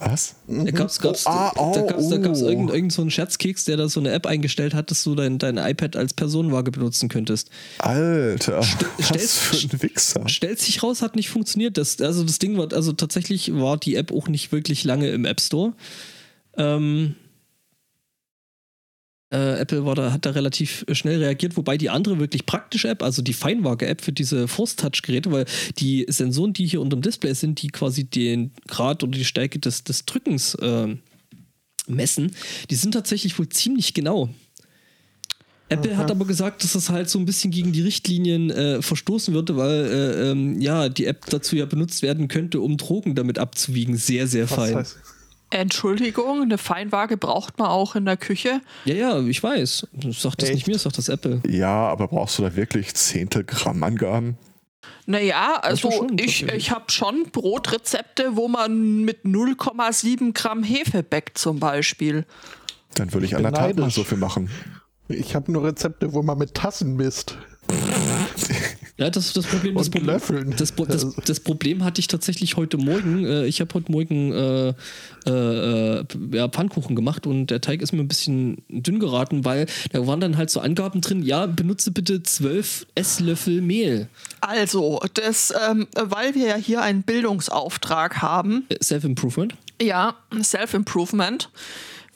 Was? Da gab's, gab's, Oh, ah, da oh, gab's, da gab's oh. irgend, irgend so einen Scherzkeks, der da so eine App eingestellt hat, dass du dein, dein iPad als Personenwaage benutzen könntest. Alter, was stellst- für ein Wichser. Stellt sich raus, hat nicht funktioniert. Das, also das Ding war, also tatsächlich war die App auch nicht wirklich lange im App Store. Ähm, äh, Apple war da, hat da relativ schnell reagiert, wobei die andere wirklich praktische App, also die Feinwaage-App für diese Force-Touch-Geräte, weil die Sensoren, die hier unterm Display sind, die quasi den Grad oder die Stärke des, des Drückens ähm, messen, die sind tatsächlich wohl ziemlich genau. Apple hat aber gesagt, dass das halt so ein bisschen gegen die Richtlinien äh, verstoßen würde, weil äh, ähm, ja die App dazu ja benutzt werden könnte, um Drogen damit abzuwiegen. Sehr, sehr was fein. heißt, Entschuldigung, eine Feinwaage braucht man auch in der Küche. Ja, ja, ich weiß. Das sagt das Echt? nicht mir, das sagt das Apple. Ja, aber brauchst du da wirklich Zehntel Gramm Angaben? Naja, also schon, ich, ich habe schon Brotrezepte, wo man mit 0,7 Gramm Hefe bäckt zum Beispiel. Dann würde ich an bin der Tat mal so viel machen. ich habe nur Rezepte, wo man mit Tassen misst. [laughs] Ja, das, das Problem, das das, Pro- das, Also- das Problem hatte ich tatsächlich heute Morgen. Äh, Ich habe heute Morgen äh, äh, ja, Pfannkuchen gemacht und der Teig ist mir ein bisschen dünn geraten, weil da waren dann halt so Angaben drin, ja, benutze bitte 12 Esslöffel Mehl. Also, das, ähm, weil wir ja hier einen Bildungsauftrag haben, Äh, Self-Improvement. ja, Self-Improvement,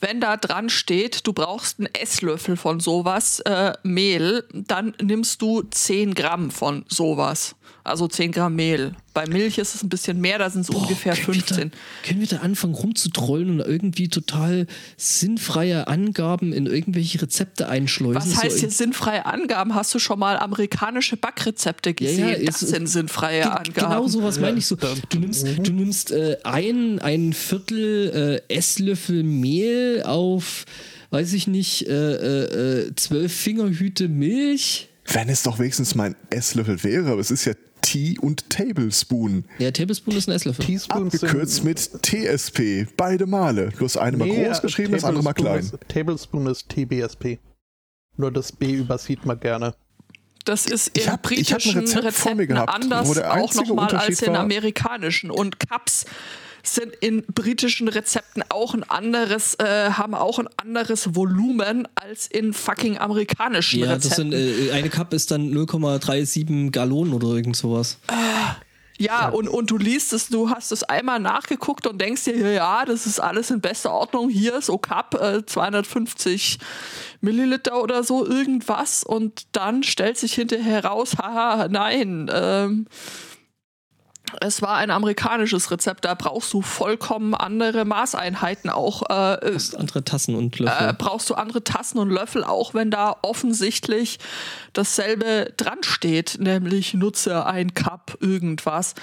wenn da dran steht, du brauchst einen Esslöffel von sowas äh, Mehl, dann nimmst du 10 Gramm von sowas. Also 10 Gramm Mehl. Bei Milch ist es ein bisschen mehr, da sind es ungefähr können wir 15. Da, können wir da anfangen rumzutrollen und irgendwie total sinnfreie Angaben in irgendwelche Rezepte einschleusen? Was So heißt hier irg- sinnfreie Angaben? Hast du schon mal amerikanische Backrezepte gesehen? ja, das ist- sind sinnfreie Angaben. Genau sowas meine ich so. Du nimmst, du nimmst äh, ein, ein Viertel äh, Esslöffel Mehl auf, weiß ich nicht, äh, äh, äh, zwölf Fingerhüte Milch. Wenn es doch wenigstens mein Esslöffel wäre, aber es ist ja Tea und Tablespoon. Ja, Tablespoon ist ein Esslöffel. Teaspoons Abgekürzt mit TSP. Beide Male. Bloß eine mal Nee, groß geschrieben, das andere mal klein. Ist, Tablespoon ist TBSP. Nur das B übersieht man gerne. Das ist Ich in hab- ich hab ein britischen Rezept vor mir gehabt, anders wo der auch einzige nochmal als in war- amerikanischen. Und Cups sind in britischen Rezepten auch ein anderes, äh, haben auch ein anderes Volumen als in fucking amerikanischen Ja, das Rezepten. sind, äh, eine Cup ist dann 0,37 Gallonen oder irgend sowas. Ja, Und, und du liest es, du hast es einmal nachgeguckt und denkst dir, ja, das ist alles in bester Ordnung. Hier so Cup, äh, 250 Milliliter oder so, irgendwas. Und dann stellt sich hinterher raus, haha, nein, ähm, es war ein amerikanisches Rezept, da brauchst du vollkommen andere Maßeinheiten auch. Äh, andere Tassen und Löffel. äh, brauchst du andere Tassen und Löffel, auch wenn da offensichtlich dasselbe dran steht, nämlich nutze ein Cup irgendwas.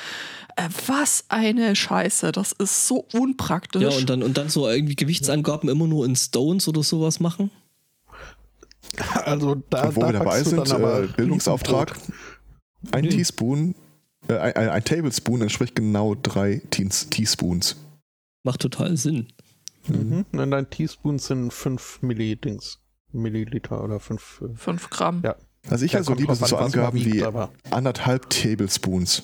Äh, was eine Scheiße, das ist so unpraktisch. ja, und dann, und dann so irgendwie Gewichtsangaben immer nur in Stones oder sowas machen. Also da, Und wo da wir dabei sind, dann aber äh, Bildungsauftrag. Ein Nee. Teaspoon Äh, ein, ein, ein Tablespoon entspricht genau drei Teens- Teaspoons. Macht total Sinn. Mhm. Und ein Teaspoon sind 5 Millidings. Milliliter oder 5. 5 Gramm. Ja. Was ich ja so kommt liebe, so an, Angaben wiegt, wie aber- anderthalb Tablespoons.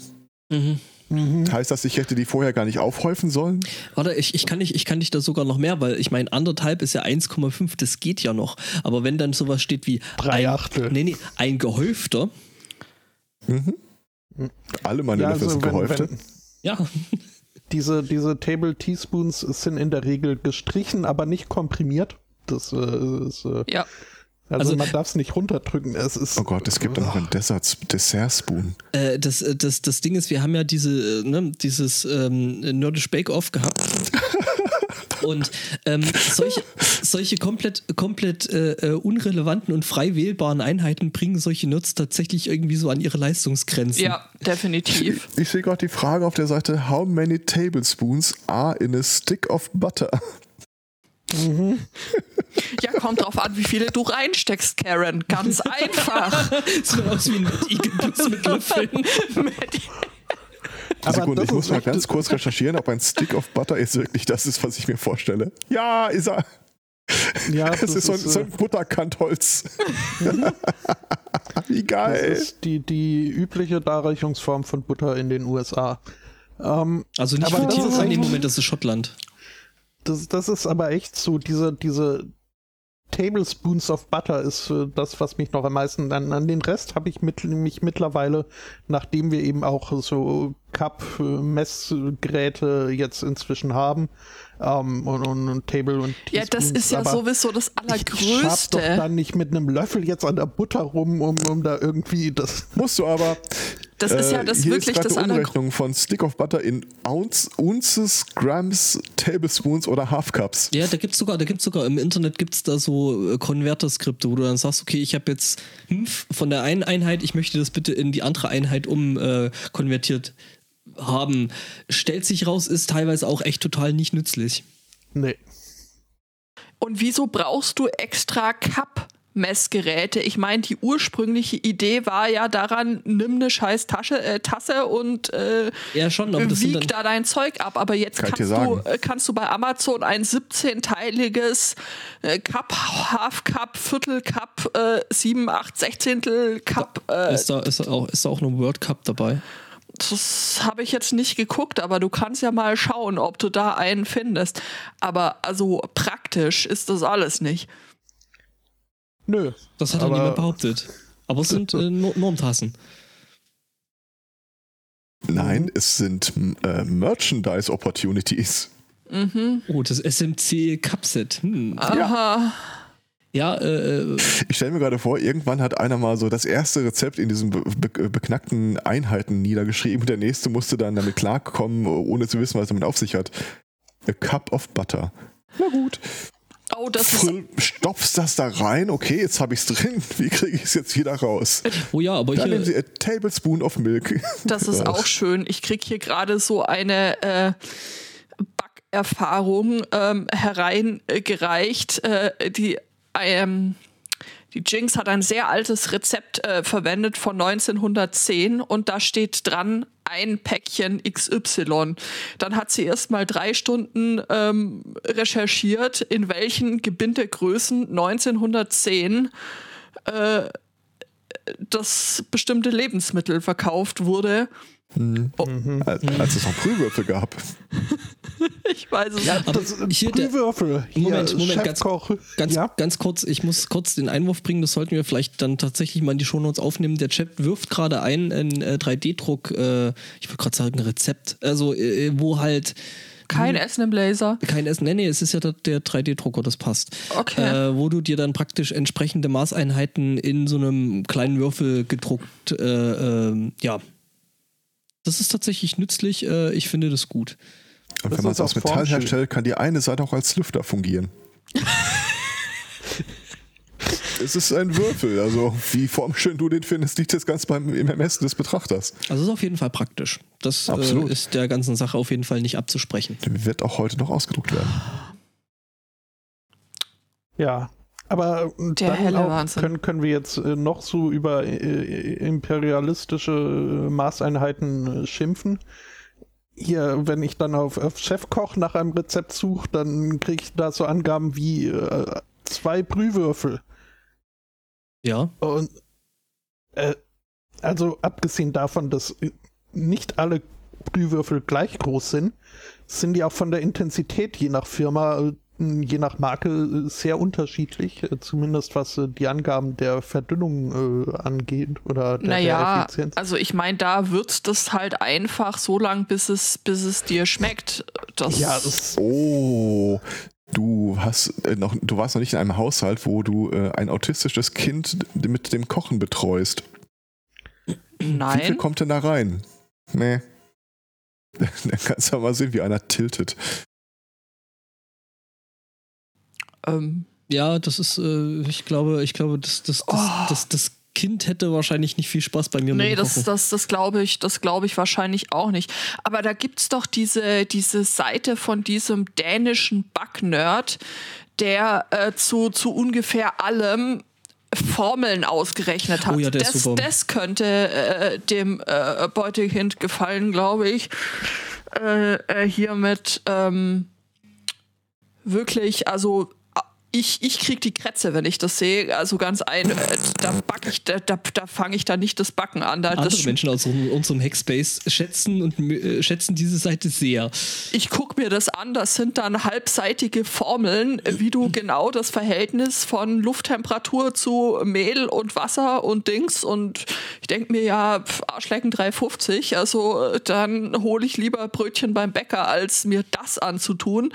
Mhm. Mhm. Heißt das, ich hätte die vorher gar nicht aufhäufen sollen? Warte, ich, ich, kann nicht, ich kann nicht da sogar noch mehr, weil ich meine, anderthalb ist ja 1,5, das geht ja noch. Aber wenn dann sowas steht wie Drei ein, Achtel. Nee, nee, ein gehäufter, Alle meine Ja, Löffel also sind wenn, wenn, ja. [laughs] diese, diese Table Teaspoons sind in der Regel gestrichen, aber nicht komprimiert. Das äh, ist, äh, Ja. Also, Also- man darf es nicht runterdrücken. Es ist, Oh Gott, es gibt da noch einen Dessert, Dessert-Spoon. Äh, das, äh, das, das Ding ist, wir haben ja diese, äh, ne, dieses ähm, Nerdish Bake-Off gehabt. [laughs] Und ähm, solche, solche komplett, komplett äh, äh, unrelevanten und frei wählbaren Einheiten bringen solche Nerds tatsächlich irgendwie so an ihre Leistungsgrenzen. Ja, definitiv. Ich sehe gerade die Frage auf der Seite, how many tablespoons are in a stick of butter? Mhm. Ja, kommt drauf an, wie viele du reinsteckst, Karen. Ganz einfach. [laughs] Sieht aus wie ein Igel bloß mit Löffeln. Aber Sekunde, das ich muss ist mal ganz kurz recherchieren, ob ein Stick of butter jetzt wirklich das ist, was ich mir vorstelle. Ja, ist er. Ja, [laughs] Es ist so ein, so äh, ein Butterkantholz. [laughs] Wie das geil. ist die, die übliche Darreichungsform von Butter in den USA. Ähm, Also nicht Aber für das ist in dem Moment, das ist Schottland. Das, das ist aber echt so, diese, diese Tablespoons of Butter ist äh, das, was mich noch am meisten an, an den Rest habe ich mit, mich mittlerweile, nachdem wir eben auch so Cup-Messgeräte jetzt inzwischen haben ähm, und, und, und Table und Ja, das ist ja sowieso das Ich schaff doch Allergrößte. dann nicht mit einem Löffel jetzt an der Butter rum, um, um da irgendwie das. Musst du aber. Das ist ja das hier wirklich das Umrechnung von Stick of Butter in Ounce, Unces, Grams, Tablespoons oder Half Cups. Ja, da gibt's sogar, da gibt's sogar im Internet gibt's da so äh, Konverterskripte, wo du dann sagst, okay, ich habe jetzt fünf von der einen Einheit, ich möchte das bitte in die andere Einheit um äh, konvertiert haben. Stellt sich raus, ist teilweise auch echt total nicht nützlich. Nee. Und wieso brauchst du extra Cup-Messgeräte? Ich meine, die ursprüngliche Idee war ja daran, nimm eine scheiß Tasche, äh, Tasse und äh, Ja, schon, aber das sind wieg da dein Zeug ab. Aber jetzt Kann kannst du, äh, kannst du bei Amazon ein 17-teiliges äh, Cup, Half Cup, Viertel Cup, äh, 7, 8, 16 Cup. Äh, ist da, ist da auch, ist da auch eine World Cup dabei. Das habe ich jetzt nicht geguckt, aber du kannst ja mal schauen, ob du da einen findest. Aber also praktisch ist das alles nicht. Nö. Das hat Aber- niemand behauptet. Aber es sind äh, [laughs] Nor- Normtassen. Nein, es sind äh, Merchandise Opportunities. Mhm. Oh, das SMC Cupset. Hm. Aha. Ja, äh, äh, Ich stelle mir gerade vor, irgendwann hat einer mal so das erste Rezept in diesen be be beknackten Einheiten niedergeschrieben und der nächste musste dann damit klarkommen, ohne zu wissen, was damit auf sich hat. A cup of butter. Na gut. Oh, das ist, stopfst das da rein? Okay, jetzt habe ich es drin. [laughs] Wie kriege ich es jetzt wieder raus? oh ja, aber Dann nehmen Sie a tablespoon of milk. [laughs] das ist Ja. auch schön. Ich krieg hier gerade so eine äh, Backerfahrung ähm, hereingereicht. Äh, die, ähm, die Jinx hat ein sehr altes Rezept äh, verwendet von 1910 und da steht dran ein Päckchen XY. Dann hat sie erst mal drei Stunden ähm, recherchiert, in welchen Gebindegrößen 1910 äh, das bestimmte Lebensmittel verkauft wurde. Als, als es noch Brühwürfel gab. [laughs] Ich weiß es Ja, nicht. Das hier Brühwürfel. Hier, Moment, Moment, ganz-. Ganz, ja? ganz kurz, ich muss kurz den Einwurf bringen, das sollten wir vielleicht dann tatsächlich mal in die Shownotes aufnehmen. Der Chat wirft gerade ein, ein äh, 3D-Druck, äh, ich würde gerade sagen Rezept, also äh, wo halt Kein Essen im Laser. kein Essen, nee, nee, es ist ja der, der 3D-Drucker, das passt. Okay. Äh, wo du dir dann praktisch entsprechende Maßeinheiten in so einem kleinen Würfel gedruckt, äh, ähm, ja. Das ist tatsächlich nützlich, äh, ich finde das gut. Und Das wenn man es aus Metall herstellt, kann die eine Seite auch als Lüfter fungieren. [laughs] es ist ein Würfel, also wie formschön du den findest, liegt jetzt ganz beim im Ermessen des Betrachters. Also ist auf jeden Fall praktisch. Das äh, ist der ganzen Sache auf jeden Fall nicht abzusprechen. Der wird auch heute noch ausgedruckt werden. Ja. Aber Der dann helle auch Wahnsinn. können, können wir jetzt äh, noch so über äh, imperialistische äh, Maßeinheiten äh, schimpfen. Hier, wenn ich dann auf, auf Chefkoch nach einem Rezept suche, dann kriege ich da so Angaben wie äh, zwei Brühwürfel. Ja. Und äh, also abgesehen davon, dass äh, nicht alle Brühwürfel gleich groß sind, sind die auch von der Intensität je nach Firma, äh, je nach Marke äh, sehr unterschiedlich, äh, zumindest was äh, die Angaben der Verdünnung äh, angeht oder der, der Naja, Effizienz. also ich meine, da würzt das halt einfach so lang, bis es, bis es dir schmeckt. Das, ja, das, Oh, du hast noch, du warst noch nicht in einem Haushalt, wo du äh, ein autistisches Kind mit dem Kochen betreust. Wie viel nein. kommt denn da rein? Nee. [laughs] Dann kannst du ja mal sehen, wie einer tiltet. Ähm, Ja, das ist, äh, ich glaube, ich glaube, das, das, das, Oh. das, das Kind hätte wahrscheinlich nicht viel Spaß bei mir Nee, das, das, das glaube ich, das glaube ich wahrscheinlich auch nicht. Aber da gibt's doch diese, diese Seite von diesem dänischen Backnerd, der äh, zu, zu ungefähr allem Formeln ausgerechnet hat. Oh ja, der ist das, super. das könnte äh, dem äh, Beutekind gefallen, glaube ich. Äh, äh, hier mit ähm, wirklich, also ich, ich krieg die Krätze, wenn ich das sehe. Also ganz ein, äh, da back ich, da, da, da fange ich da nicht das Backen an. Da, Andere das, Menschen aus unserem, Hackspace schätzen und äh, schätzen diese Seite sehr. ich guck mir das an, das sind dann halbseitige Formeln, wie du genau das Verhältnis von Lufttemperatur zu Mehl und Wasser und Dings und ich denk mir ja, pf, Arschlecken 3,50, also äh, dann hole ich lieber Brötchen beim Bäcker, als mir das anzutun.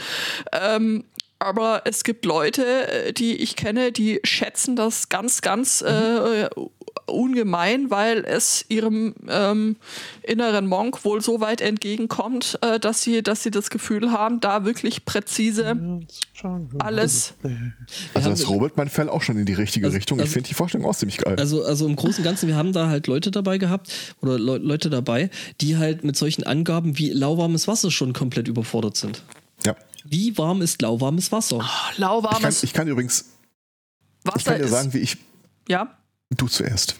Ähm, aber es gibt Leute, äh, die ich kenne, die schätzen das ganz, ganz äh, ungemein, weil es ihrem ähm, inneren Monk wohl so weit entgegenkommt, äh, dass, sie, dass sie das Gefühl haben, da wirklich präzise alles. Also haben- das robelt mein Fell auch schon in die richtige Also- Richtung. Ich also- finde die Vorstellung auch ziemlich geil. Also, also im Großen und Ganzen, wir haben da halt Leute dabei gehabt oder Le Leute dabei, die halt mit solchen Angaben wie lauwarmes Wasser schon komplett überfordert sind. Wie warm ist lauwarmes Wasser? Ich kann, Lauwarmes ich kann übrigens, ich Wasser kann dir ist. sagen, wie ich. ja. Du zuerst.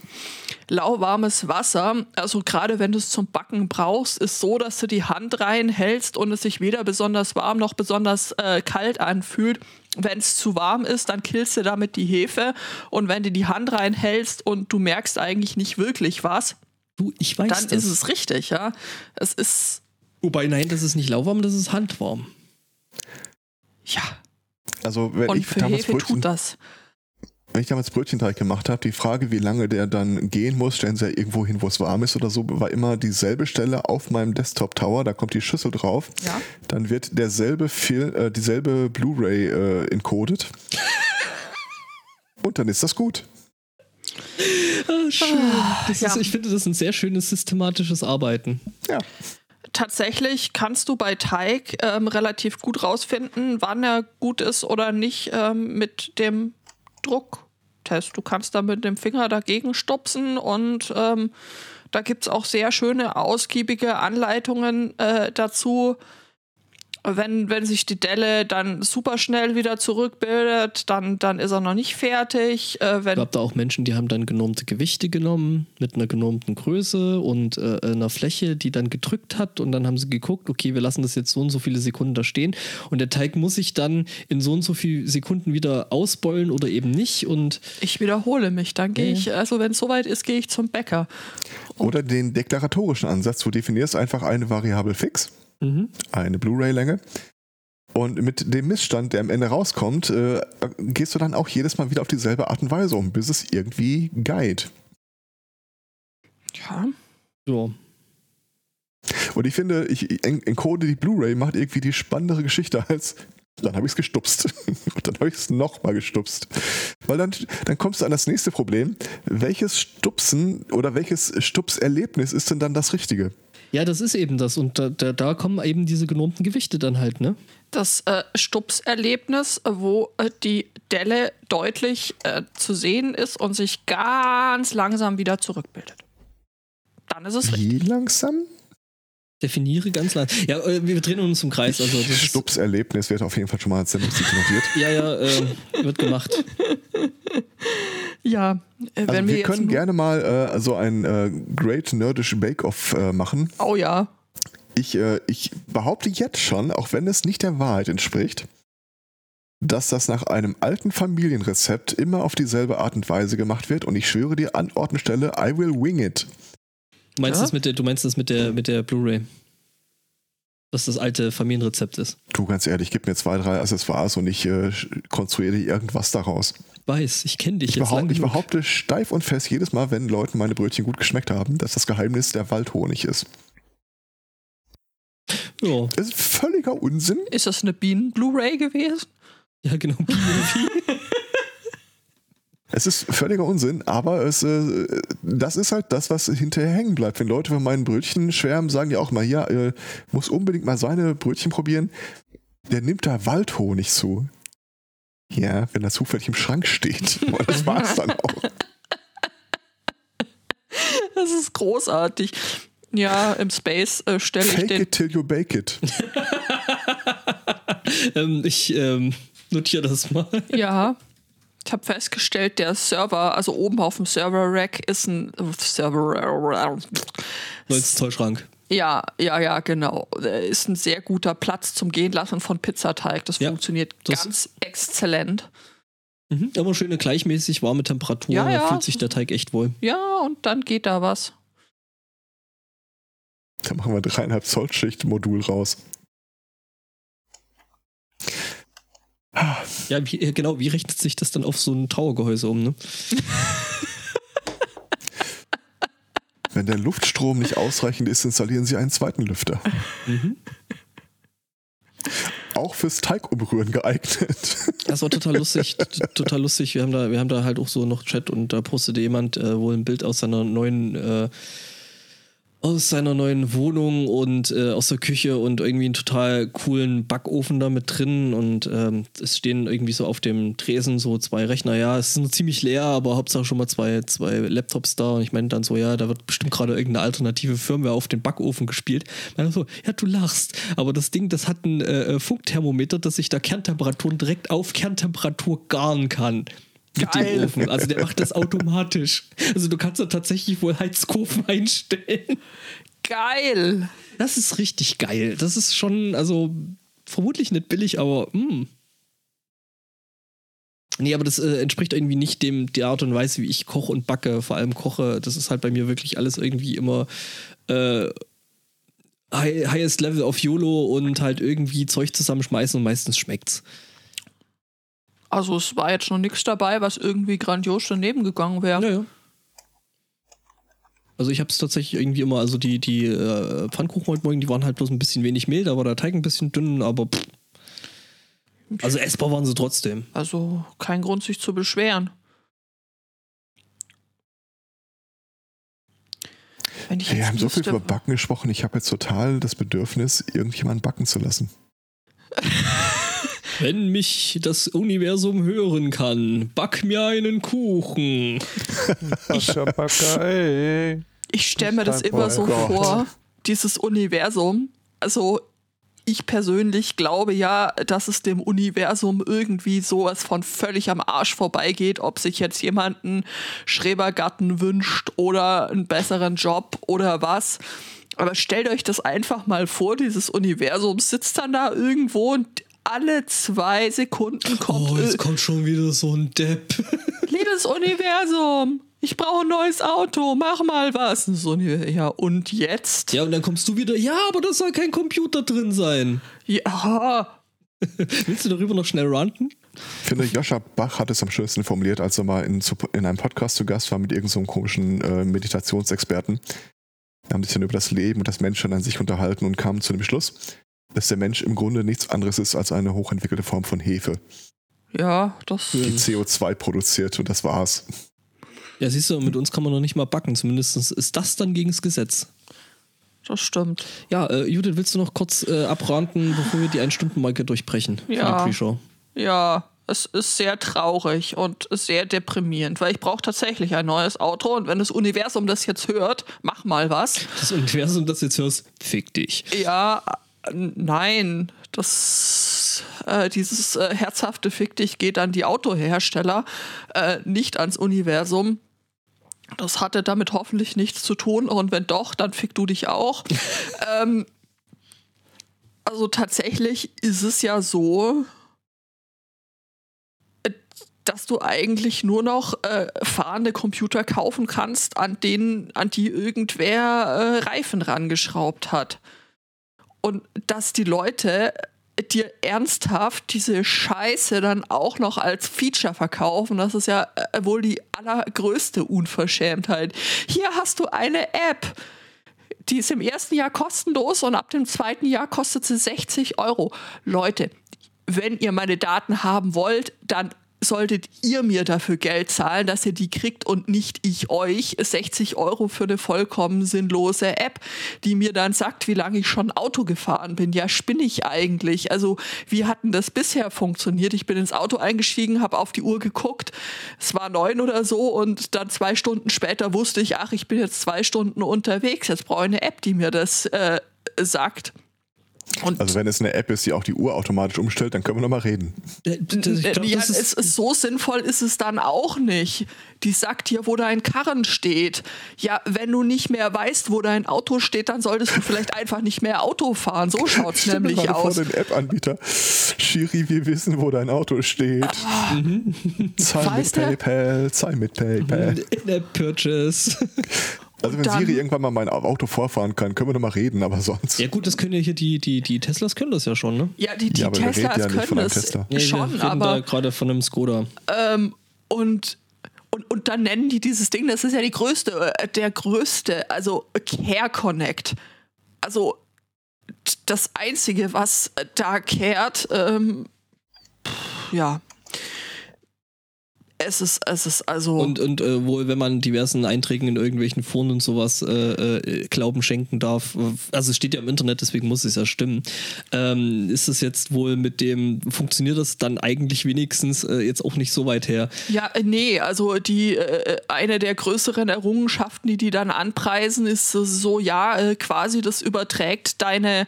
lauwarmes Wasser, also gerade wenn du es zum Backen brauchst, ist so, dass du die Hand reinhältst und es sich weder besonders warm noch besonders äh, kalt anfühlt. Wenn es zu warm ist, dann killst du damit die Hefe und wenn du die Hand reinhältst und du merkst eigentlich nicht wirklich was, Du, ich weiß dann das. ist es richtig, ja. Es ist, Wobei, nein, das ist nicht lauwarm, das ist handwarm. Ja, Also, wenn und ich für damals Hefe Brötchen, tut das. wenn ich damals Brötchenteig gemacht habe, die Frage, wie lange der dann gehen muss, stellen sie ja irgendwo hin, wo es warm ist oder so, war immer dieselbe Stelle auf meinem Desktop-Tower, da kommt die Schüssel drauf. Ja. Dann wird derselbe Film, äh, dieselbe Blu-ray äh, encoded. Und dann ist das gut. Ah, schön. Das ja. ist, ich finde, das ist ein sehr schönes systematisches Arbeiten. Ja. Tatsächlich kannst du bei Teig ähm, relativ gut rausfinden, wann er gut ist oder nicht ähm, mit dem Drucktest. Du kannst da mit dem Finger dagegen stupsen und ähm, da gibt es auch sehr schöne, ausgiebige Anleitungen äh, dazu. Wenn, wenn sich die Delle dann super schnell wieder zurückbildet, dann, dann ist er noch nicht fertig. Äh, Es wenn, gab da auch Menschen, die haben dann genormte Gewichte genommen mit einer genormten Größe und äh, einer Fläche, die dann gedrückt hat und dann haben sie geguckt, okay, wir lassen das jetzt so und so viele Sekunden da stehen und der Teig muss sich dann in so und so viele Sekunden wieder ausbeulen oder eben nicht und ich wiederhole mich, dann gehe Ja, ich, also wenn es soweit ist, gehe ich zum Bäcker. Oder den deklaratorischen Ansatz, du definierst einfach eine Variable fix, mhm. eine Blu-ray-Länge. Und mit dem Missstand, der am Ende rauskommt, äh, gehst du dann auch jedes Mal wieder auf dieselbe Art und Weise um, bis es irgendwie guide. Ja. ja. Und ich finde, ich en- encode die Blu-ray macht irgendwie die spannendere Geschichte als dann habe ich es gestupst. [laughs] Und dann habe ich es nochmal gestupst. Weil dann, dann kommst du an das nächste Problem. Welches Stupsen oder welches Stupserlebnis ist denn dann das Richtige? Ja, das ist eben das. Und da, da, da kommen eben diese genormten Gewichte dann halt, ne? das äh, Stupserlebnis, wo äh, die Delle deutlich äh, zu sehen ist und sich ganz langsam wieder zurückbildet. Dann ist es richtig. Wie langsam? Definiere ganz lang. Ja, äh, wir drehen uns im Kreis. Also das Stupserlebnis wird auf jeden Fall schon mal als Sendungstitel notiert. ja, ja, äh, wird gemacht. [laughs] Ja, äh, Also wenn wir, wir, können gerne mal äh, so ein äh, Great Nerdish Bake-Off äh, machen. Oh ja. Ich, äh, ich behaupte jetzt schon, auch wenn es nicht der Wahrheit entspricht, dass das nach einem alten Familienrezept immer auf dieselbe Art und Weise gemacht wird. Und ich schwöre dir an Ort und Stelle, I will wing it. Du meinst, Ja? das mit der, du meinst das mit der, mit der Blu-ray? Dass das alte Familienrezept ist. Du, ganz ehrlich, gib mir zwei, drei Accessoires und ich äh, konstruiere irgendwas daraus. Weiß, ich kenne dich Ich, jetzt behaupt, lange ich genug. behaupte steif und fest jedes Mal, wenn Leuten meine Brötchen gut geschmeckt haben, dass das Geheimnis der Waldhonig ist. Ja, Das ist völliger Unsinn. Ist das eine Bienen-Blu-ray gewesen? ja genau. [laughs] Es ist völliger Unsinn, aber es, äh, das ist halt das, was hinterher hängen bleibt. Wenn Leute von meinen Brötchen schwärmen, sagen ja auch mal, ja, äh, muss unbedingt mal seine Brötchen probieren. Der nimmt da Waldhonig zu. Ja, wenn er zufällig im Schrank steht. [laughs] Und das war's dann auch. Das ist großartig. Ja, im Space äh, stelle ich Fake den. it till you bake it. [laughs] ähm, ich ähm, notiere das mal. Ja. Ich habe festgestellt, der Server, also oben auf dem Server-Rack ist ein Server. 19 Zoll Schrank. Ja, ja, ja, genau. Ist ein sehr guter Platz zum Gehenlassen von Pizzateig. Das Ja, funktioniert das- ganz exzellent. Mhm. Immer schöne gleichmäßig warme Temperatur. Ja, da ja. fühlt sich der Teig echt wohl. Ja, und dann geht da was. Da machen wir dreieinhalb Zoll Schicht Modul raus. Ja, wie, äh, genau, wie rechnet sich das dann auf so ein Towergehäuse um, ne? [laughs] Wenn der Luftstrom nicht ausreichend ist, installieren Sie einen zweiten Lüfter. Mhm. Auch fürs Teigumrühren geeignet. Das war total lustig, [laughs] total lustig. Wir haben da, wir haben da halt auch so noch Chat und da postete jemand äh, wohl ein Bild aus seiner neuen, äh, aus seiner neuen Wohnung und äh, aus der Küche und irgendwie einen total coolen Backofen da mit drin und ähm, es stehen irgendwie so auf dem Tresen so zwei Rechner. Ja, es ist nur ziemlich leer, aber Hauptsache schon mal zwei, zwei Laptops da und ich meine dann so, ja, da wird bestimmt gerade irgendeine alternative Firmware auf den Backofen gespielt. Ich meine so, ja, du lachst, aber das Ding, das hat ein äh, Funkthermometer, das sich da Kerntemperaturen direkt auf Kerntemperatur garen kann. Mit Geil. dem Ofen. Also der macht das automatisch. Also du kannst da tatsächlich wohl Heizkurven einstellen. Geil! Das ist richtig geil. Das ist schon, also vermutlich nicht billig, aber mh. Nee, aber das äh, entspricht irgendwie nicht dem der Art und Weise, wie ich koche und backe. Vor allem koche, das ist halt bei mir wirklich alles irgendwie immer äh, high, highest Level auf YOLO und halt irgendwie Zeug zusammenschmeißen und meistens schmeckt's. Also es war jetzt noch nichts dabei, was irgendwie grandios daneben gegangen wäre. Ja, ja. Also ich habe es tatsächlich irgendwie immer, also die, die äh, Pfannkuchen heute Morgen, die waren halt bloß ein bisschen wenig mild, aber der Teig ein bisschen dünn, aber pff. Also essbar waren sie trotzdem. Also kein Grund, sich zu beschweren. Wenn ich Wir haben so viel über Backen gesprochen. Ich habe jetzt total das Bedürfnis, irgendjemanden backen zu lassen. Wenn mich das Universum hören kann, back mir einen Kuchen. [laughs] Ich stelle mir das immer so Gott. vor, dieses Universum. Also ich persönlich glaube ja, dass es dem Universum irgendwie sowas von völlig am Arsch vorbeigeht, ob sich jetzt jemand einen Schrebergarten wünscht oder einen besseren Job oder was. Aber stellt euch das einfach mal vor, dieses Universum sitzt dann da irgendwo und alle zwei Sekunden kommt Oh, jetzt kommt schon wieder so ein Depp. [laughs] Liebes Universum, ich brauche ein neues Auto, mach mal was. So, ja, und jetzt? Ja, und dann kommst du wieder, ja, aber da soll kein Computer drin sein. Ja, [laughs] Willst du darüber noch schnell ranten? Ich finde, Joscha Bach hat es am schönsten formuliert, als er mal in, in einem Podcast zu Gast war mit irgendeinem so einem komischen äh, Meditationsexperten. Wir haben sich dann über das Leben und das Menschsein an sich unterhalten und kamen zu dem Schluss, dass der Mensch im Grunde nichts anderes ist als eine hochentwickelte Form von Hefe, ja, das. die CO2 produziert und das war's. Ja, siehst du, mit uns kann man noch nicht mal backen. Zumindest ist das dann gegen das Gesetz. Das stimmt. Ja, äh, Judith, willst du noch kurz äh, abranten, bevor wir die Ein-Stunden-Marke durchbrechen? für Ja. Ja, es ist sehr traurig und sehr deprimierend, weil ich brauche tatsächlich ein neues Auto und wenn das Universum das jetzt hört, mach mal was. Das Universum, das jetzt hörst, fick dich. Ja, nein, das dieses, äh, dieses äh, herzhafte Fick dich geht an die Autohersteller, äh, nicht ans Universum. Das hatte damit hoffentlich nichts zu tun und wenn doch, dann fick du dich auch. [laughs] ähm, also tatsächlich ist es ja so, äh, dass du eigentlich nur noch äh, fahrende Computer kaufen kannst, an denen, an die irgendwer äh, Reifen rangeschraubt hat. Und dass die Leute dir ernsthaft diese Scheiße dann auch noch als Feature verkaufen, das ist ja äh, wohl die allergrößte Unverschämtheit. Hier hast du eine App, die ist im ersten Jahr kostenlos und ab dem zweiten Jahr kostet sie 60 Euro. Leute, wenn ihr meine Daten haben wollt, dann solltet ihr mir dafür Geld zahlen, dass ihr die kriegt und nicht ich euch 60 Euro für eine vollkommen sinnlose App, die mir dann sagt, wie lange ich schon Auto gefahren bin. Ja, spinne ich eigentlich. Also wie hatten das bisher funktioniert? Ich bin ins Auto eingestiegen, habe auf die Uhr geguckt, es war neun oder so und dann zwei Stunden später wusste ich, ach, ich bin jetzt zwei Stunden unterwegs. Jetzt brauche ich eine App, die mir das äh, sagt. Und also wenn es eine App ist, die auch die Uhr automatisch umstellt, dann können wir noch mal reden. Glaub, ja, ist ist so sinnvoll ist es dann auch nicht. Die sagt dir, wo dein Karren steht. Ja, wenn du nicht mehr weißt, wo dein Auto steht, dann solltest du vielleicht einfach nicht mehr Auto fahren. So [laughs] schaut es nämlich aus. vor den App-Anbieter. Shiri, wir wissen, wo dein Auto steht. Ah. Zahl mit PayPal, zahl mit PayPal. In-App-Purchase. [laughs] Also wenn Siri irgendwann mal mein Auto vorfahren kann, können wir noch mal reden, aber sonst. Ja gut, das können ja hier die, die, die Teslas können das ja schon, ne? Ja, die, die ja, Teslas ja können das Tesla. schon, ja, aber da gerade von einem Skoda. Ähm, und und, und dann nennen die dieses Ding, das ist ja die größte, äh, der größte, also Care Connect. Also das Einzige, was da kehrt, ähm, ja, es ist, es ist also. Und, und äh, wohl, wenn man diversen Einträgen in irgendwelchen Foren und sowas äh, äh, Glauben schenken darf, also es steht ja im Internet, deswegen muss es ja stimmen, ähm, ist es jetzt wohl mit dem, funktioniert das dann eigentlich wenigstens äh, jetzt auch nicht so weit her? Ja, äh, nee, also die, äh, eine der größeren Errungenschaften, die die dann anpreisen, ist so, ja, quasi das überträgt deine,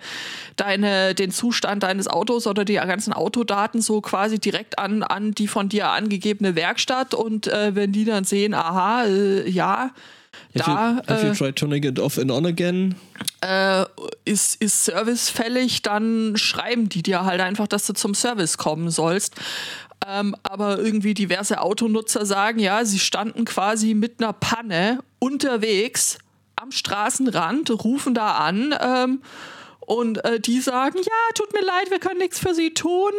deine, den Zustand deines Autos oder die ganzen Autodaten so quasi direkt an, an die von dir angegebene Werkstatt Werkstatt und äh, wenn die dann sehen, aha, äh, ja, da. Have you, have you äh, tried turning it off and on again? Äh, ist, ist Service fällig, dann schreiben die dir halt einfach, dass du zum Service kommen sollst. Ähm, aber irgendwie diverse Autonutzer sagen, ja, sie standen quasi mit einer Panne unterwegs am Straßenrand, rufen da an. Ähm, und äh, die sagen, ja, tut mir leid, wir können nichts für Sie tun.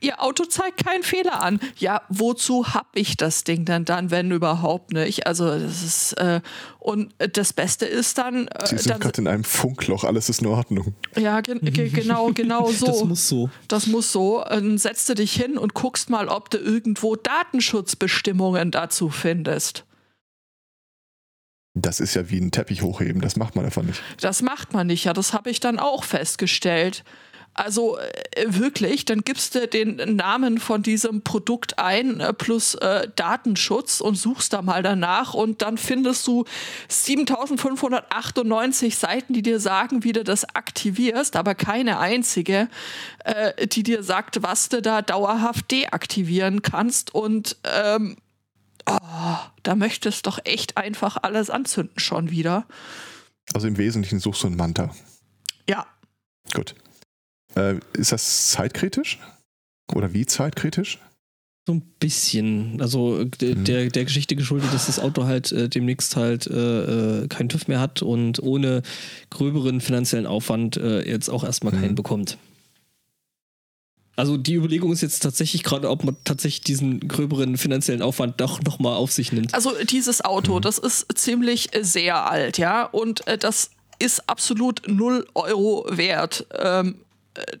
Ihr Auto zeigt keinen Fehler an. Ja, wozu hab ich das Ding denn dann, wenn überhaupt nicht? Also das ist äh, und das Beste ist dann. Äh, Sie sind gerade in einem Funkloch, alles ist in Ordnung. Ja, ge ge genau, genau [laughs] so. Das muss so. Das muss so. Dann setzt du dich hin und guckst mal, ob du irgendwo Datenschutzbestimmungen dazu findest. Das ist ja wie ein Teppich hochheben, das macht man einfach nicht. Das macht man nicht, ja, das habe ich dann auch festgestellt. Also äh, wirklich, dann gibst du den Namen von diesem Produkt ein äh, plus äh, Datenschutz und suchst da mal danach und dann findest du 7598 Seiten, die dir sagen, wie du das aktivierst, aber keine einzige, äh, die dir sagt, was du da dauerhaft deaktivieren kannst und ähm, oh, da möchtest doch echt einfach alles anzünden schon wieder. Also im Wesentlichen suchst du einen Manta. Ja. Gut. Äh, ist das zeitkritisch? Oder wie zeitkritisch? So ein bisschen. Also mhm. der, der Geschichte geschuldet, dass das Auto halt äh, demnächst halt äh, äh keinen TÜV mehr hat und ohne gröberen finanziellen Aufwand äh, jetzt auch erstmal mhm. keinen bekommt. Also die Überlegung ist jetzt tatsächlich gerade, ob man tatsächlich diesen gröberen finanziellen Aufwand doch nochmal auf sich nimmt. Also dieses Auto, das ist ziemlich sehr alt, ja, und äh, das ist absolut 0 Euro wert. Ähm,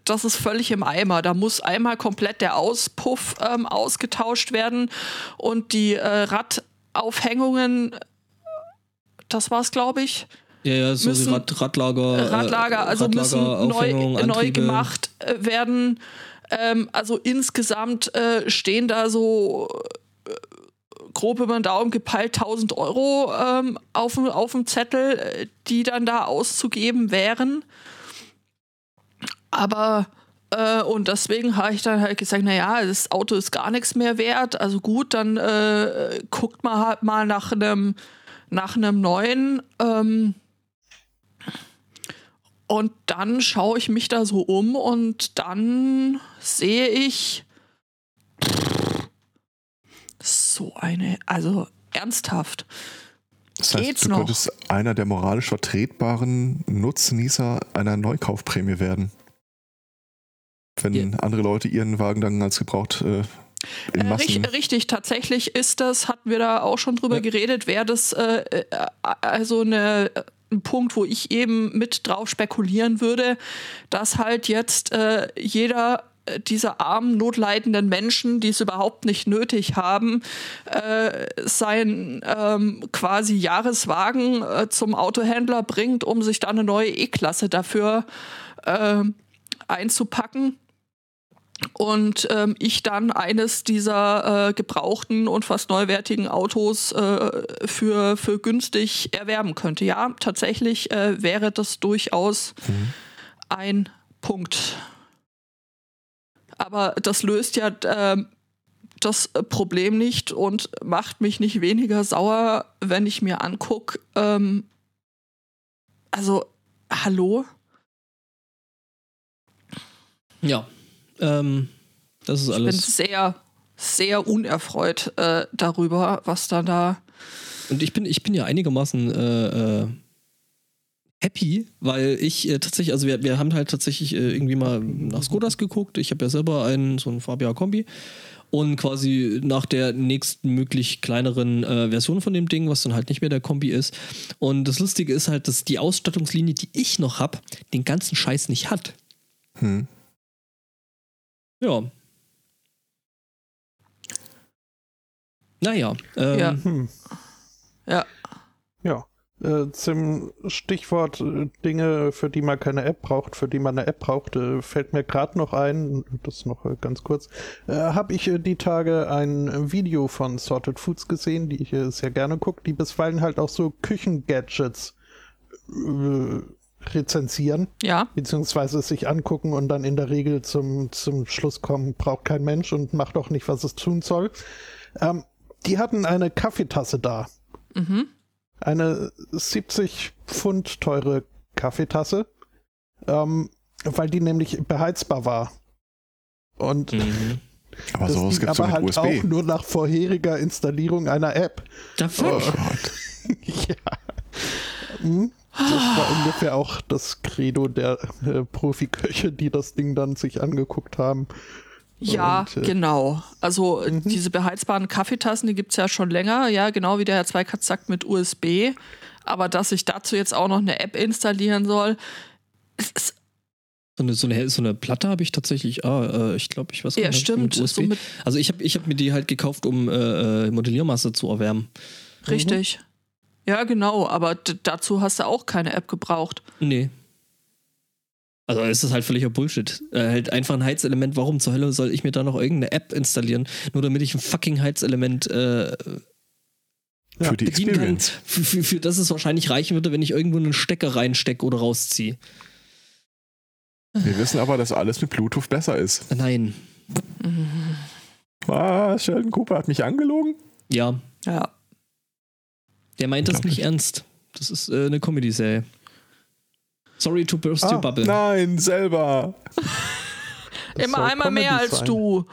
das ist völlig im Eimer. Da muss einmal komplett der Auspuff ähm, ausgetauscht werden und die äh, Radaufhängungen, das war's, glaube ich. Ja, ja, so müssen, Rad, Radlager. Radlager, also Radlager, müssen neu, neu gemacht äh, werden. Ähm, also insgesamt äh, stehen da so äh, grob über den Daumen gepeilt 1000 Euro ähm, auf, auf dem Zettel, äh, die dann da auszugeben wären. Aber Äh, und deswegen habe ich dann halt gesagt, naja, das Auto ist gar nichts mehr wert. Also gut, dann äh, guckt man halt mal nach einem nach neuen. Ähm, und dann schaue ich mich da so um und dann sehe ich so eine, also ernsthaft. Das heißt, Geht's du noch? könntest einer der moralisch vertretbaren Nutznießer einer Neukaufprämie werden. Wenn Ja. andere Leute ihren Wagen dann als gebraucht äh, in Äh, Massen. richtig, richtig, tatsächlich ist das, hatten wir da auch schon drüber Ja. geredet, wäre das äh, äh, also eine, ein Punkt, wo ich eben mit drauf spekulieren würde, dass halt jetzt äh, jeder äh, dieser armen, notleidenden Menschen, die es überhaupt nicht nötig haben, äh, seinen ähm, quasi Jahreswagen äh, zum Autohändler bringt, um sich dann eine neue E-Klasse dafür äh, einzupacken und ähm, ich dann eines dieser äh, gebrauchten und fast neuwertigen Autos äh, für, für günstig erwerben könnte. Ja, tatsächlich äh, wäre das durchaus Mhm. ein Punkt. Aber das löst ja ähm, das Problem nicht und macht mich nicht weniger sauer, wenn ich mir angucke, ähm, also, hallo? Ja. Ähm, das ist Ich bin alles. sehr, sehr unerfreut äh, darüber, was dann da. Und ich bin, ich bin ja einigermaßen äh, äh, happy, weil ich äh, tatsächlich, also wir, wir haben halt tatsächlich äh, irgendwie mal nach Skodas geguckt. Ich habe ja selber einen, so einen Fabia Kombi. Und quasi nach der nächsten möglich kleineren äh, Version von dem Ding, was dann halt nicht mehr der Kombi ist. Und das Lustige ist halt, dass die Ausstattungslinie, die ich noch habe, den ganzen Scheiß nicht hat. Hm. Ja. Naja. Ähm, Ja. Hm. Ja. Ja. Äh, zum Stichwort äh, Dinge, für die man keine App braucht, für die man eine App braucht, äh, fällt mir gerade noch ein, das noch äh, ganz kurz, habe ich die Tage ein Video von Sorted Foods gesehen, die ich sehr gerne gucke, die bisweilen halt auch so Küchengadgets äh, rezensieren, Ja. beziehungsweise sich angucken und dann in der Regel zum, zum Schluss kommen, braucht kein Mensch und macht auch nicht, was es tun soll. Ähm, die hatten eine Kaffeetasse da Mhm. eine 70 Pfund teure Kaffeetasse, ähm, weil die nämlich beheizbar war. Und mhm. Aber sowas ging gibt es aber halt USB. auch nur nach vorheriger Installierung einer App. Fuck. Oh Gott. [laughs] ja. Hm? Das war ungefähr auch das Credo der äh, Profiköche, die das Ding dann sich angeguckt haben. Ja, Und, äh, genau. Also äh, Mhm. diese beheizbaren Kaffeetassen, die gibt es ja schon länger, ja, genau wie der Herr Zweikatz sagt mit USB. Aber dass ich dazu jetzt auch noch eine App installieren soll, es ist, So eine, so eine, so eine Platte habe ich tatsächlich, ah, äh, ich glaube, ich weiß gar ja, nicht, stimmt. mit USB. So mit, also ich habe ich hab mir die halt gekauft, um äh, äh, Modelliermasse zu erwärmen. richtig. Ja, genau. Aber dazu hast du auch keine App gebraucht. Nee. Also es ist halt völliger Bullshit. Äh, halt einfach ein Heizelement, warum zur Hölle soll ich mir da noch irgendeine App installieren, nur damit ich ein fucking Heizelement äh, Für die bedienen kann, Experience. für, für, für das es wahrscheinlich reichen würde, wenn ich irgendwo einen Stecker reinstecke oder rausziehe. Wir wissen aber, dass alles mit Bluetooth besser ist. Nein. Ah, Sheldon Cooper hat mich angelogen. Ja, Ja. Der meint das nicht ernst. Das ist äh, eine Comedy-Serie. Sorry to burst Ah, your bubble. Nein, selber. [laughs] Immer einmal mehr Comedy als sein. du.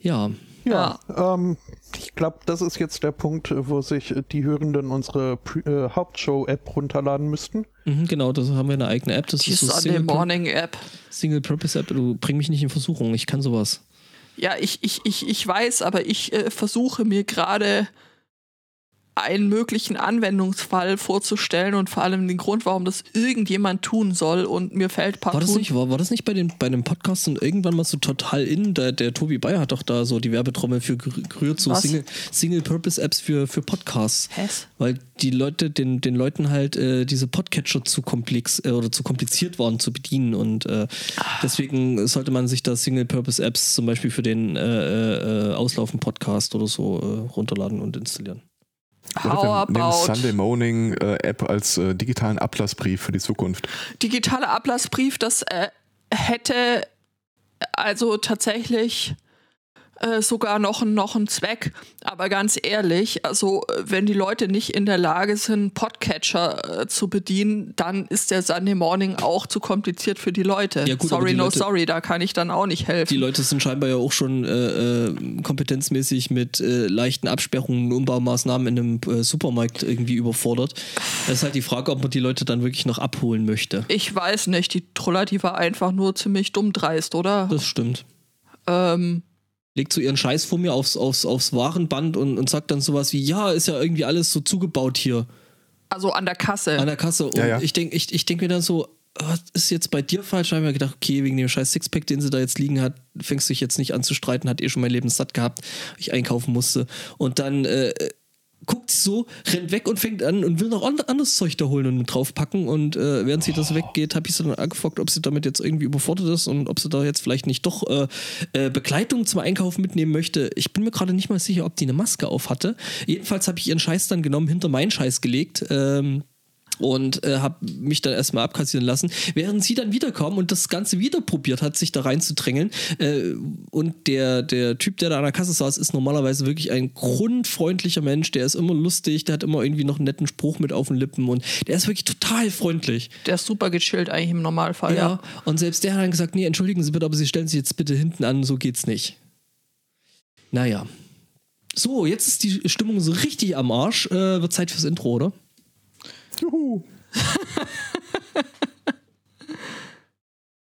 Ja, Ja, ähm, ich glaube, das ist jetzt der Punkt, wo sich die Hörenden unsere äh, Hauptshow-App runterladen müssten. mhm, genau, das haben wir eine eigene App. Das Die ist so Sunday Morning App. Single Purpose App. Du bring mich nicht in Versuchung. Ich kann sowas. Ja, ich, ich, ich, ich weiß, aber ich äh, versuche mir gerade einen möglichen Anwendungsfall vorzustellen und vor allem den Grund, warum das irgendjemand tun soll und mir fällt War das partout nicht, war, war das nicht bei, den, bei einem Podcast und irgendwann mal so total in? Der, der Tobi Bayer hat doch da so die Werbetrommel für gerü- gerührt, so Was? Single- Single-Purpose-Apps für, für Podcasts. Hess? Weil die Leute, den, den Leuten halt äh, diese Podcatcher zu komplex äh, oder zu kompliziert waren zu bedienen und äh, deswegen sollte man sich da Single-Purpose-Apps zum Beispiel für den äh, äh, Auslaufen-Podcast oder so äh, runterladen und installieren. How about Sunday Morning äh, App als äh, digitalen Ablassbrief für die Zukunft. digitaler Ablassbrief, das äh, hätte also tatsächlich äh, sogar noch, ein- noch einen Zweck. Aber ganz ehrlich, also äh, wenn die Leute nicht in der Lage sind, Podcatcher äh, zu bedienen, dann ist der Sunday Morning auch zu kompliziert für die Leute. Ja, gut, sorry, no Leute- sorry, da kann ich dann auch nicht helfen. Die Leute sind scheinbar ja auch schon äh, äh, kompetenzmäßig mit leichten Absperrungen und Umbaumaßnahmen in einem Supermarkt irgendwie überfordert. Das ist halt die Frage, ob man die Leute dann wirklich noch abholen möchte. ich weiß nicht, die Troller, die war einfach nur ziemlich dumm dreist, oder? Das stimmt. Ähm, Legt so ihren Scheiß vor mir aufs, aufs, aufs Warenband und, und sagt dann sowas wie, ja, ist ja irgendwie alles so zugebaut hier also an der Kasse. an der Kasse. Und Ja, ja. ich denke ich, ich denk mir dann so, was ist jetzt bei dir falsch? Da habe ich mir gedacht, okay, wegen dem scheiß Sixpack, den sie da jetzt liegen hat, fängst du dich jetzt nicht an zu streiten, hat eh schon mein Leben satt gehabt, ich einkaufen musste. Und dann äh, guckt sie so, rennt weg und fängt an und will noch an- anderes Zeug da holen und draufpacken. Und äh, während sie das weggeht, habe ich sie dann angefragt, ob sie damit jetzt irgendwie überfordert ist und ob sie da jetzt vielleicht nicht doch äh, äh, Begleitung zum Einkaufen mitnehmen möchte. Ich bin mir gerade nicht mal sicher, ob die eine Maske auf hatte. Jedenfalls habe ich ihren Scheiß dann genommen, hinter meinen Scheiß gelegt. Ähm, und äh, habe mich dann erstmal abkassieren lassen. Während sie dann wiederkam und das Ganze wieder probiert hat, sich da reinzudrängeln. Äh, und der, der Typ, der da an der Kasse saß, ist normalerweise wirklich ein grundfreundlicher Mensch. Der ist immer lustig, der hat immer irgendwie noch einen netten Spruch mit auf den Lippen und der ist wirklich total freundlich. Der ist super gechillt eigentlich im Normalfall, Ja. ja. Und selbst der hat dann gesagt, nee, entschuldigen Sie bitte, aber Sie stellen sich jetzt bitte hinten an, so geht's nicht. Naja. So, jetzt ist die Stimmung so richtig am Arsch. Äh, wird Zeit fürs Intro, oder? Juhu. [laughs]